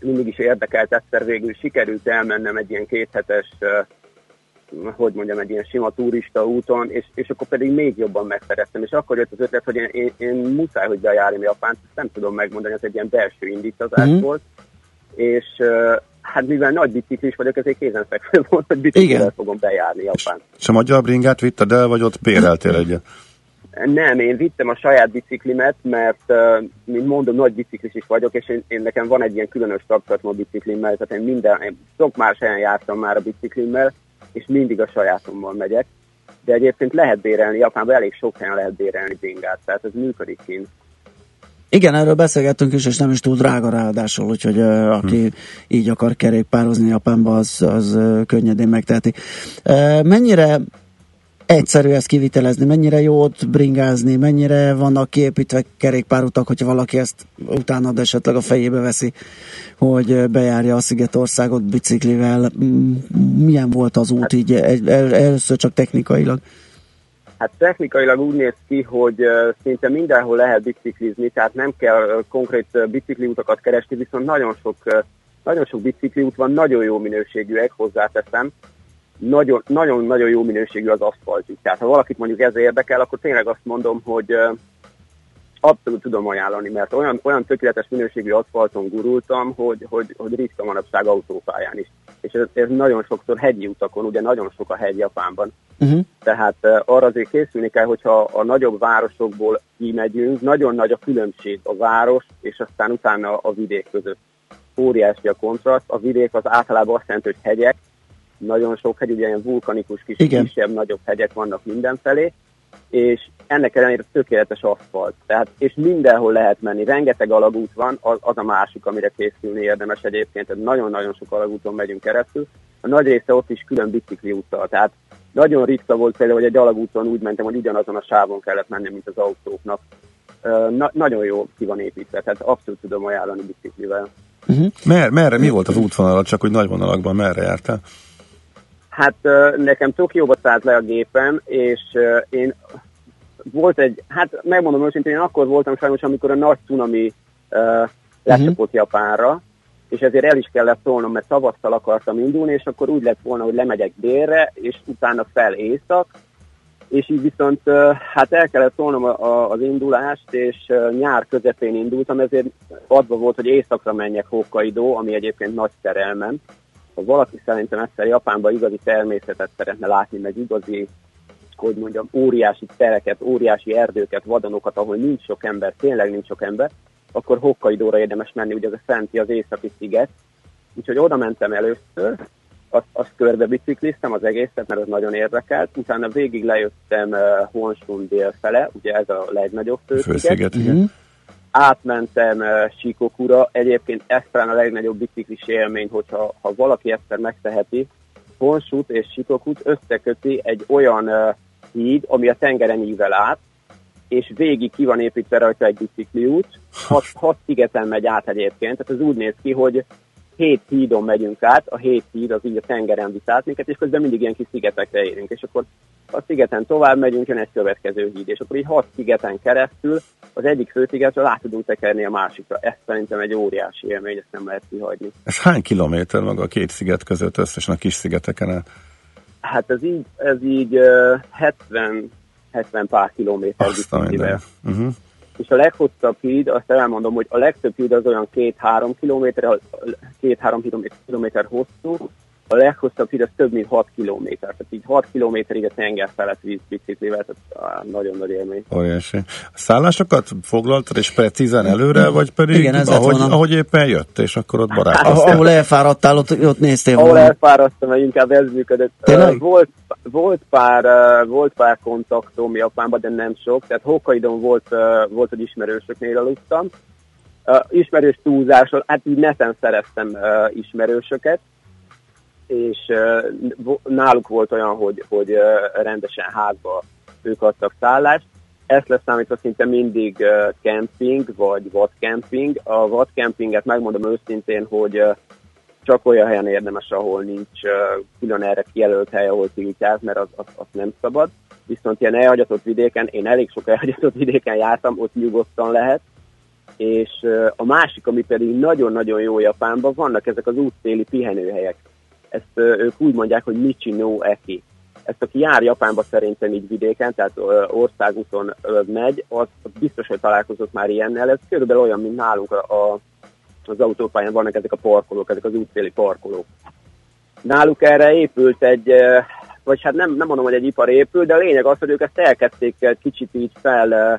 [SPEAKER 22] mindig is érdekelt, egyszer végül sikerült elmennem egy ilyen kéthetes uh, hogy mondjam, egy ilyen sima turista úton, és, és akkor pedig még jobban megszerettem. És akkor jött az ötlet, hogy én, én, én muszáj, hogy bejárjam Japánt, nem tudom megmondani, ez egy ilyen belső indítazás
[SPEAKER 4] Mhm.
[SPEAKER 22] volt, és hát mivel nagy biciklis vagyok, ezért kézenfekvő [laughs] volt, hogy biciklivel fogom bejárni Japánt.
[SPEAKER 4] És a magyar bringát vitted el, vagy ott béreltél [laughs] egyet?
[SPEAKER 22] Nem, én vittem a saját biciklimet, mert, mint mondom, nagy biciklis is vagyok, és én, én nekem van egy ilyen különös kapcsolatom a biciklimmel, tehát én minden, én sok más helyen jártam már a biciklimmel, és mindig a sajátommal megyek. De egyébként lehet bérelni, Japánban elég sok helyen lehet bérelni bringát, tehát ez működik kint.
[SPEAKER 3] Igen, erről beszélgettünk is, és nem is túl drága ráadásul, úgyhogy uh, aki
[SPEAKER 22] Hm.
[SPEAKER 3] így akar kerékpározni Japánba, az, az uh, könnyedén megteheti. Uh, mennyire egyszerű ezt kivitelezni, mennyire jó ott bringázni, mennyire vannak kiépítve kerékpárutak, hogyha valaki ezt utána esetleg a fejébe veszi, hogy bejárja a Szigetországot biciklivel. Mm, Milyen volt az út így el, el, először csak technikailag?
[SPEAKER 22] Hát technikailag úgy néz ki, hogy szinte mindenhol lehet biciklizni, tehát nem kell konkrét bicikliutakat keresni, viszont nagyon sok, nagyon sok bicikliút van, nagyon jó minőségűek, hozzáteszem. Nagyon- Nagyon-nagyon jó minőségű az aszfaltjuk. Tehát ha valakit mondjuk ez érdekel, akkor tényleg azt mondom, hogy abszolút tudom ajánlani, mert olyan, olyan tökéletes minőségű aszfalton gurultam, hogy, hogy, hogy ritka manapság autópályán is. És ez, ez nagyon sokszor hegyi utakon, ugye nagyon sok a hegy Japánban,
[SPEAKER 3] Uh-huh.
[SPEAKER 22] tehát arra azért készülni kell, hogyha a nagyobb városokból kimegyünk, nagyon nagy a különbség a város és aztán utána a vidék között. Óriási a kontraszt, a vidék az általában azt jelenti, hogy hegyek, nagyon sok hegy, ugye ilyen vulkanikus kis,
[SPEAKER 3] Igen.
[SPEAKER 22] kisebb, nagyobb hegyek vannak mindenfelé, és ennek ellenére tökéletes aszfalt. Tehát, és mindenhol lehet menni, rengeteg alagút van, az, az a másik, amire készülni érdemes egyébként, tehát nagyon-nagyon sok alagúton megyünk keresztül. A nagy része ott is külön bicikli úttal, tehát nagyon ritka volt például, hogy egy alagúton úgy mentem, hogy ugyanazon a sávon kellett menni, mint az autóknak. Na, nagyon jó ki van építve, tehát abszolút tudom ajánlani biciklivel.
[SPEAKER 3] Uh-huh.
[SPEAKER 4] Mer, merre, mi volt az útvonal, csak hogy nagy vonalakban merre jártál?
[SPEAKER 22] Hát nekem Tokióba szállt le a gépen, és én volt egy, hát megmondom őszintén, én akkor voltam sajnos, amikor a nagy cunami ö, lecsapott Japánra, és ezért el is kellett szólnom, mert tavasszal akartam indulni, és akkor úgy lett volna, hogy lemegyek délre, és utána fel észak, és így viszont hát el kellett szólnom a, a, az indulást, és nyár közepén indultam, ezért adva volt, hogy északra menjek Hokkaido, ami egyébként nagy szerelmem. Ha valaki szerintem egyszer Japánban igazi természetet szeretne látni, meg igazi, hogy mondjam, óriási tereket, óriási erdőket, vadanokat, ahol nincs sok ember, tényleg nincs sok ember, akkor Hokkaidóra érdemes menni, ugye az a Szenti, az északi sziget. Úgyhogy oda mentem először, azt, azt körbe bicikliztem az egészet, mert az nagyon érdekelt. Utána végig lejöttem uh, Honshun délfele, ugye ez a legnagyobb fősziget.
[SPEAKER 4] Fősziget, igen.
[SPEAKER 22] Átmentem uh, Sikokura, egyébként ez talán a legnagyobb biciklis élmény, hogyha ha valaki egyszer megteheti, Honshut és Sikokut összeköti egy olyan uh, híd, ami a tengeren ível át, és végig ki van építve rajta egy bicikliút, hat, hat szigeten megy át egyébként, tehát ez úgy néz ki, hogy hét hídon megyünk át, a hét híd az így a tengeren visz át minket, és közben mindig ilyen kis szigetekre érünk, és akkor a szigeten tovább megyünk, jön egy következő híd, és akkor így hat szigeten keresztül az egyik főszigetről át tudunk tekerni a másikra. Ez szerintem egy óriási élmény, ezt nem lehet kihagyni.
[SPEAKER 4] Ez hány kilométer maga a két sziget között összesen a kis szigeteken át?
[SPEAKER 22] Hát ez így, ez így uh, 70, 70 pár kilométer
[SPEAKER 4] Azt a. Uh-huh.
[SPEAKER 22] És a leghosszabb híd, azt elmondom, hogy a legtöbb híd az olyan 2-3 kilométer, 2-3 kilométer hosszú, a leghosszabb híd az több mint 6 kilométer, tehát így 6 kilométerig a tenger felett víz biciklivel, tehát á, nagyon nagy élmény.
[SPEAKER 4] Óriási. A szállásokat foglaltad és precízen előre, vagy pedig
[SPEAKER 3] Igen, ez
[SPEAKER 4] ahogy,
[SPEAKER 3] volna.
[SPEAKER 4] ahogy éppen jött, és akkor ott
[SPEAKER 3] Ah,
[SPEAKER 4] barátkoztál?
[SPEAKER 3] ahol elfáradtál, ott, ott néztél
[SPEAKER 22] Ahol
[SPEAKER 3] volna.
[SPEAKER 22] elfárasztam, hogy inkább ez működött.
[SPEAKER 3] Tényleg?
[SPEAKER 22] Volt, volt, pár, volt pár kontaktom Japánban, de nem sok. Tehát Hokkaidon volt, volt, hogy ismerősöknél aludtam. Uh, ismerős túlzással, hát így neten szereztem uh, ismerősöket, és náluk volt olyan, hogy, hogy rendesen házba ők adtak szállást. Ezt leszámítva szinte mindig camping, vagy vadcamping. A vadcampinget megmondom őszintén, hogy csak olyan helyen érdemes, ahol nincs külön erre kijelölt hely, ahol tiltják, mert az, az, az nem szabad. Viszont ilyen elhagyatott vidéken, én elég sok elhagyatott vidéken jártam, ott nyugodtan lehet. És a másik, ami pedig nagyon-nagyon jó Japánban, vannak ezek az úttéli pihenőhelyek. Ezt ők úgy mondják, hogy Michi no Eki. Ezt aki jár Japánba szerintem így vidéken, tehát országúton megy, az, biztos, hogy találkozott már ilyennel. Ez körülbelül olyan, mint nálunk a, az autópályán vannak ezek a parkolók, ezek az útszéli parkolók. Náluk erre épült egy, vagy hát nem, nem mondom, hogy egy ipar épült, de a lényeg az, hogy ők ezt elkezdték kicsit így fel,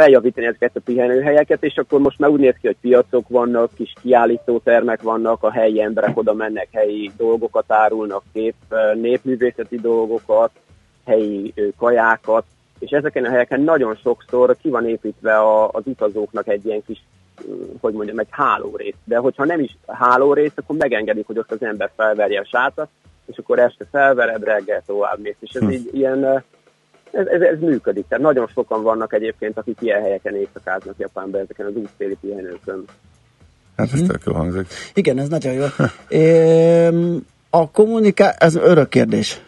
[SPEAKER 22] feljavítani ezeket a pihenőhelyeket, és akkor most már úgy néz ki, hogy piacok vannak, kis kiállítótermek vannak, a helyi emberek oda mennek, helyi dolgokat árulnak, kép, népművészeti dolgokat, helyi kajákat, és ezeken a helyeken nagyon sokszor ki van építve a, az utazóknak egy ilyen kis, hogy mondjam, egy hálórész. De hogyha nem is hálórész, akkor megengedik, hogy ott az ember felverje a sátat, és akkor este felvered, reggel tovább mész. És ez
[SPEAKER 4] Hm.
[SPEAKER 22] így ilyen, ez, ez, ez működik. Tehát nagyon sokan vannak egyébként, akik ilyen helyeken éjszakáznak Japánban, ezeken az útszéli pihenőkön.
[SPEAKER 4] Hát ez tök jó hangzik.
[SPEAKER 3] Igen, ez nagyon jó. A kommuniká... Ez örök kérdés.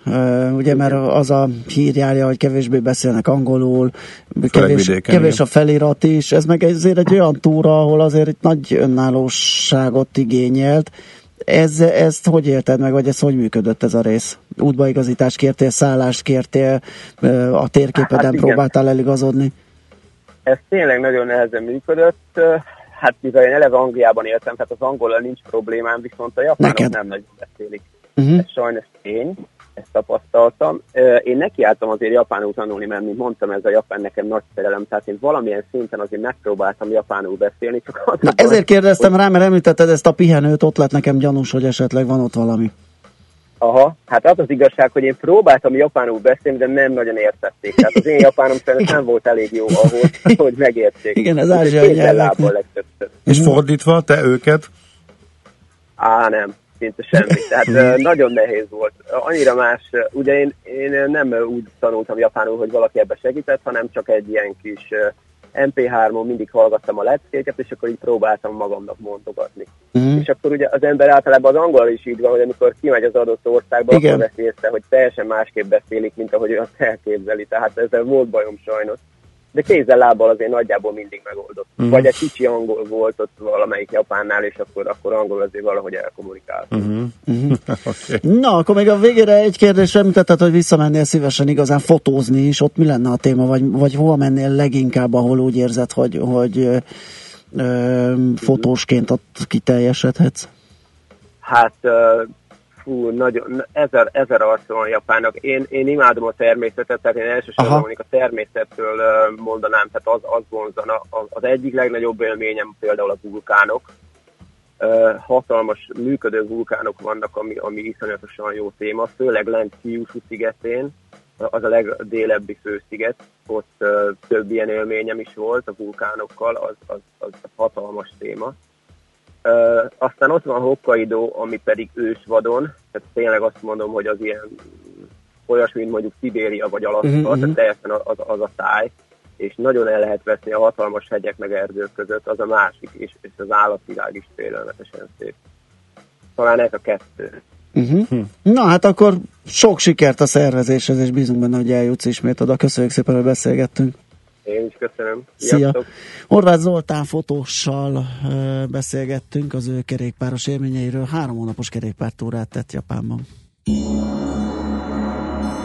[SPEAKER 3] Ugye, mert az a hír járja, hogy kevésbé beszélnek angolul, kevés,
[SPEAKER 4] vidéken,
[SPEAKER 3] kevés
[SPEAKER 4] igen.
[SPEAKER 3] a felirat is. Ez meg azért egy olyan túra, ahol azért itt nagy önállóságot igényelt. Ez, ezt hogy élted meg, vagy ez hogy működött ez a rész? Útbaigazítást kértél, szállást kértél, a térképeden
[SPEAKER 22] Hát igen.
[SPEAKER 3] próbáltál eligazodni?
[SPEAKER 22] Ez tényleg nagyon nehezen működött. Hát mivel én eleve Angliában éltem, tehát az angolal nincs problémám, viszont a japánok
[SPEAKER 3] Neked?
[SPEAKER 22] nem nagyon beszélik.
[SPEAKER 3] Uh-huh.
[SPEAKER 22] Ez sajnos tény, ezt tapasztaltam. Én nekiálltam azért japánul tanulni, mert mint mondtam, ez a japán nekem nagy szerelem, tehát én valamilyen szinten azért megpróbáltam japánul beszélni, csak
[SPEAKER 3] Na ezért kérdeztem rá, mert említetted ezt a pihenőt, ott lett nekem gyanús, hogy esetleg van ott valami.
[SPEAKER 22] Aha, hát az az igazság, hogy én próbáltam japánul beszélni, de nem nagyon értették. Tehát az én japánom szerintem nem volt elég jó ahhoz, [laughs] hogy megértsék.
[SPEAKER 3] Igen, az ázsiai nyelveknek.
[SPEAKER 22] legtöbbször.
[SPEAKER 4] És fordítva, te őket?
[SPEAKER 22] Á, nem, szinte semmi. Tehát [laughs] nagyon nehéz volt. Annyira más, ugye én, én nem úgy tanultam japánul, hogy valaki ebbe segített, hanem csak egy ilyen kis MP3-on mindig hallgattam a leckéket, és akkor így próbáltam magamnak mondogatni.
[SPEAKER 3] Mhm.
[SPEAKER 22] És akkor ugye az ember általában az angol is így van, hogy amikor kimegy az adott országba,
[SPEAKER 3] Igen.
[SPEAKER 22] akkor veszi észre, hogy teljesen másképp beszélik, mint ahogy azt elképzeli. Tehát ezzel volt bajom sajnos. De kézzel lábbal azért nagyjából mindig megoldott.
[SPEAKER 4] Mhm.
[SPEAKER 22] Vagy egy kicsi angol volt ott valamelyik japánnál, és akkor, akkor angol azért valahogy elkommunikál.
[SPEAKER 4] Uh-huh.
[SPEAKER 3] Mhm. [laughs]
[SPEAKER 4] okay.
[SPEAKER 3] Na, akkor még a végére egy kérdés említetted, hogy visszamennél szívesen igazán fotózni is, ott mi lenne a téma, vagy, vagy hova mennél leginkább, ahol úgy érzed, hogy, hogy ö, ö, fotósként ott kiteljesedhetsz?
[SPEAKER 22] Hát, fú, nagyon, ezer, ezer arca van Japánnak. Én, én imádom a természetet, tehát én elsősorban
[SPEAKER 3] Aha.
[SPEAKER 22] a természettől uh, mondanám, tehát az, az vonzana. Az egyik legnagyobb élményem például a vulkánok. Hatalmas működő vulkánok vannak, ami, ami iszonyatosan jó téma, főleg lent Kyushu szigetén, az a legdélebbi fősziget, ott több ilyen élményem is volt a vulkánokkal, az, az, az hatalmas téma. Uh, aztán ott van Hokkaido, ami pedig ősvadon, tehát tényleg azt mondom, hogy az ilyen olyasmi, mint mondjuk Szibéria vagy Alaszka, uh-huh, tehát teljesen az, az a táj, és nagyon el lehet veszni a hatalmas hegyek meg erdők között, az a másik, és, és az állatvilág is félelmetesen szép. Talán ez a kettő.
[SPEAKER 3] Uh-huh. Na hát akkor sok sikert a szervezéshez, és bízunk benne, hogy eljutsz ismét oda. Köszönjük szépen, hogy beszélgettünk.
[SPEAKER 22] Én is köszönöm.
[SPEAKER 3] Szia! Horváth Zoltán fotóssal beszélgettünk az ő kerékpáros élményeiről. Három hónapos kerékpártúrát tett Japánban.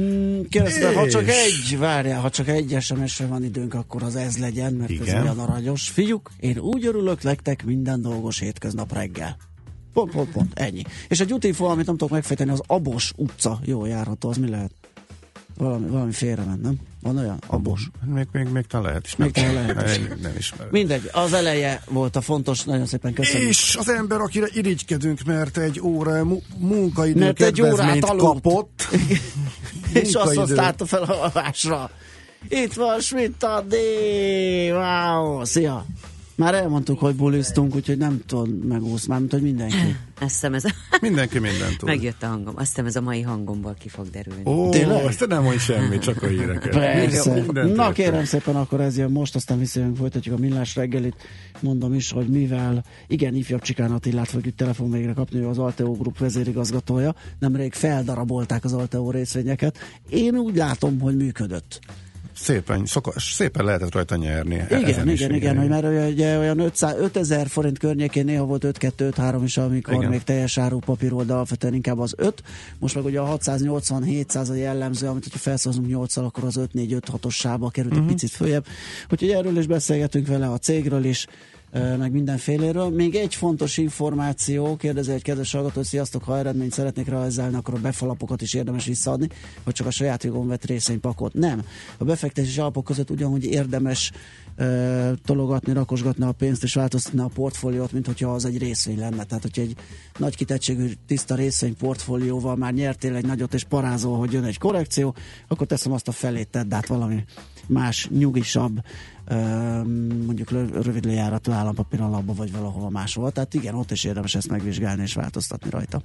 [SPEAKER 3] Mm, ha csak egy, várjál, ha csak egy SMS-re van időnk, akkor az ez legyen, mert ez
[SPEAKER 4] Igen.
[SPEAKER 3] olyan aranyos. Figyuk, én úgy örülök nektek minden dolgos hétköznap reggel. Pont, pont, pont, ennyi. És egy útinfo, amit nem tudok megfejteni, az Abos utca. Jó járható, az mi lehet? Valami, valami félrement, nem? Van olyan? Abos.
[SPEAKER 4] Még, még, még talán lehet is.
[SPEAKER 3] Még talán lehet is.
[SPEAKER 4] Nem, nem ismerem.
[SPEAKER 3] Mindegy, az eleje volt a fontos, nagyon szépen köszönjük.
[SPEAKER 4] És az ember, akire irigykedünk, mert egy óra mu- munkaidő
[SPEAKER 3] Mert egy órát aludt.
[SPEAKER 4] kapott. [laughs]
[SPEAKER 3] és azt használta fel a alvásra. Itt van Schmidt Adi! Wow! Szia! Már elmondtuk, hogy buliztunk, úgyhogy nem tudod megúsz, mármint, hogy mindenki.
[SPEAKER 23] Azt hiszem ez a...
[SPEAKER 4] Mindenki mindent tud.
[SPEAKER 23] Megjött a hangom. Azt hiszem ez a mai hangomból ki fog derülni.
[SPEAKER 4] Ó,
[SPEAKER 3] Tényleg?
[SPEAKER 4] ezt nem mondj semmit, csak a híreket.
[SPEAKER 3] Persze. Na kérem szépen, akkor ez jön most, aztán visszajönk, folytatjuk a millás reggelit. Mondom is, hogy mivel igen, ifjabb Csikán Attilát fogjuk telefon végre kapni, ő az Alteo Group vezérigazgatója. Nemrég feldarabolták az Alteo részvényeket. Én úgy látom, hogy működött.
[SPEAKER 4] Szépen, szokos, szépen lehetett rajta nyerni.
[SPEAKER 3] Igen,
[SPEAKER 4] Ezen is,
[SPEAKER 3] igen, igen, hogy már ugye olyan 500, 5000 forint környékén néha volt 5-2-5-3 is, amikor
[SPEAKER 4] Igen.
[SPEAKER 3] még teljes áru papír volt, de alapvetően inkább az 5. Most meg ugye a 680-700 a jellemző, amit hogyha felszózunk 8 akkor az 5-4-5-6-os sába került
[SPEAKER 4] Mhm.
[SPEAKER 3] egy picit följebb. Úgyhogy erről is beszélgetünk vele, a cégről is, meg mindenféléről. Még egy fontos információ, kérdezi egy kedves hallgató, hogy sziasztok, ha eredményt szeretnék realizálni, akkor a befalapokat is érdemes visszaadni, vagy csak a saját jogon vett részvénypakot. Nem. A befektetési alapok között ugyanúgy érdemes ö, tologatni, rakosgatni a pénzt és változtatni a portfóliót, mint hogyha az egy részvény lenne. Tehát, hogyha egy nagy kitettségű, tiszta részvény portfólióval már nyertél egy nagyot és parázol, hogy jön egy korrekció, akkor teszem azt a felét, tedd át valami más, nyugisabb, mondjuk rövid lejáratú állampapír alapba, vagy valahova máshova. Tehát igen, ott is érdemes ezt megvizsgálni és változtatni rajta.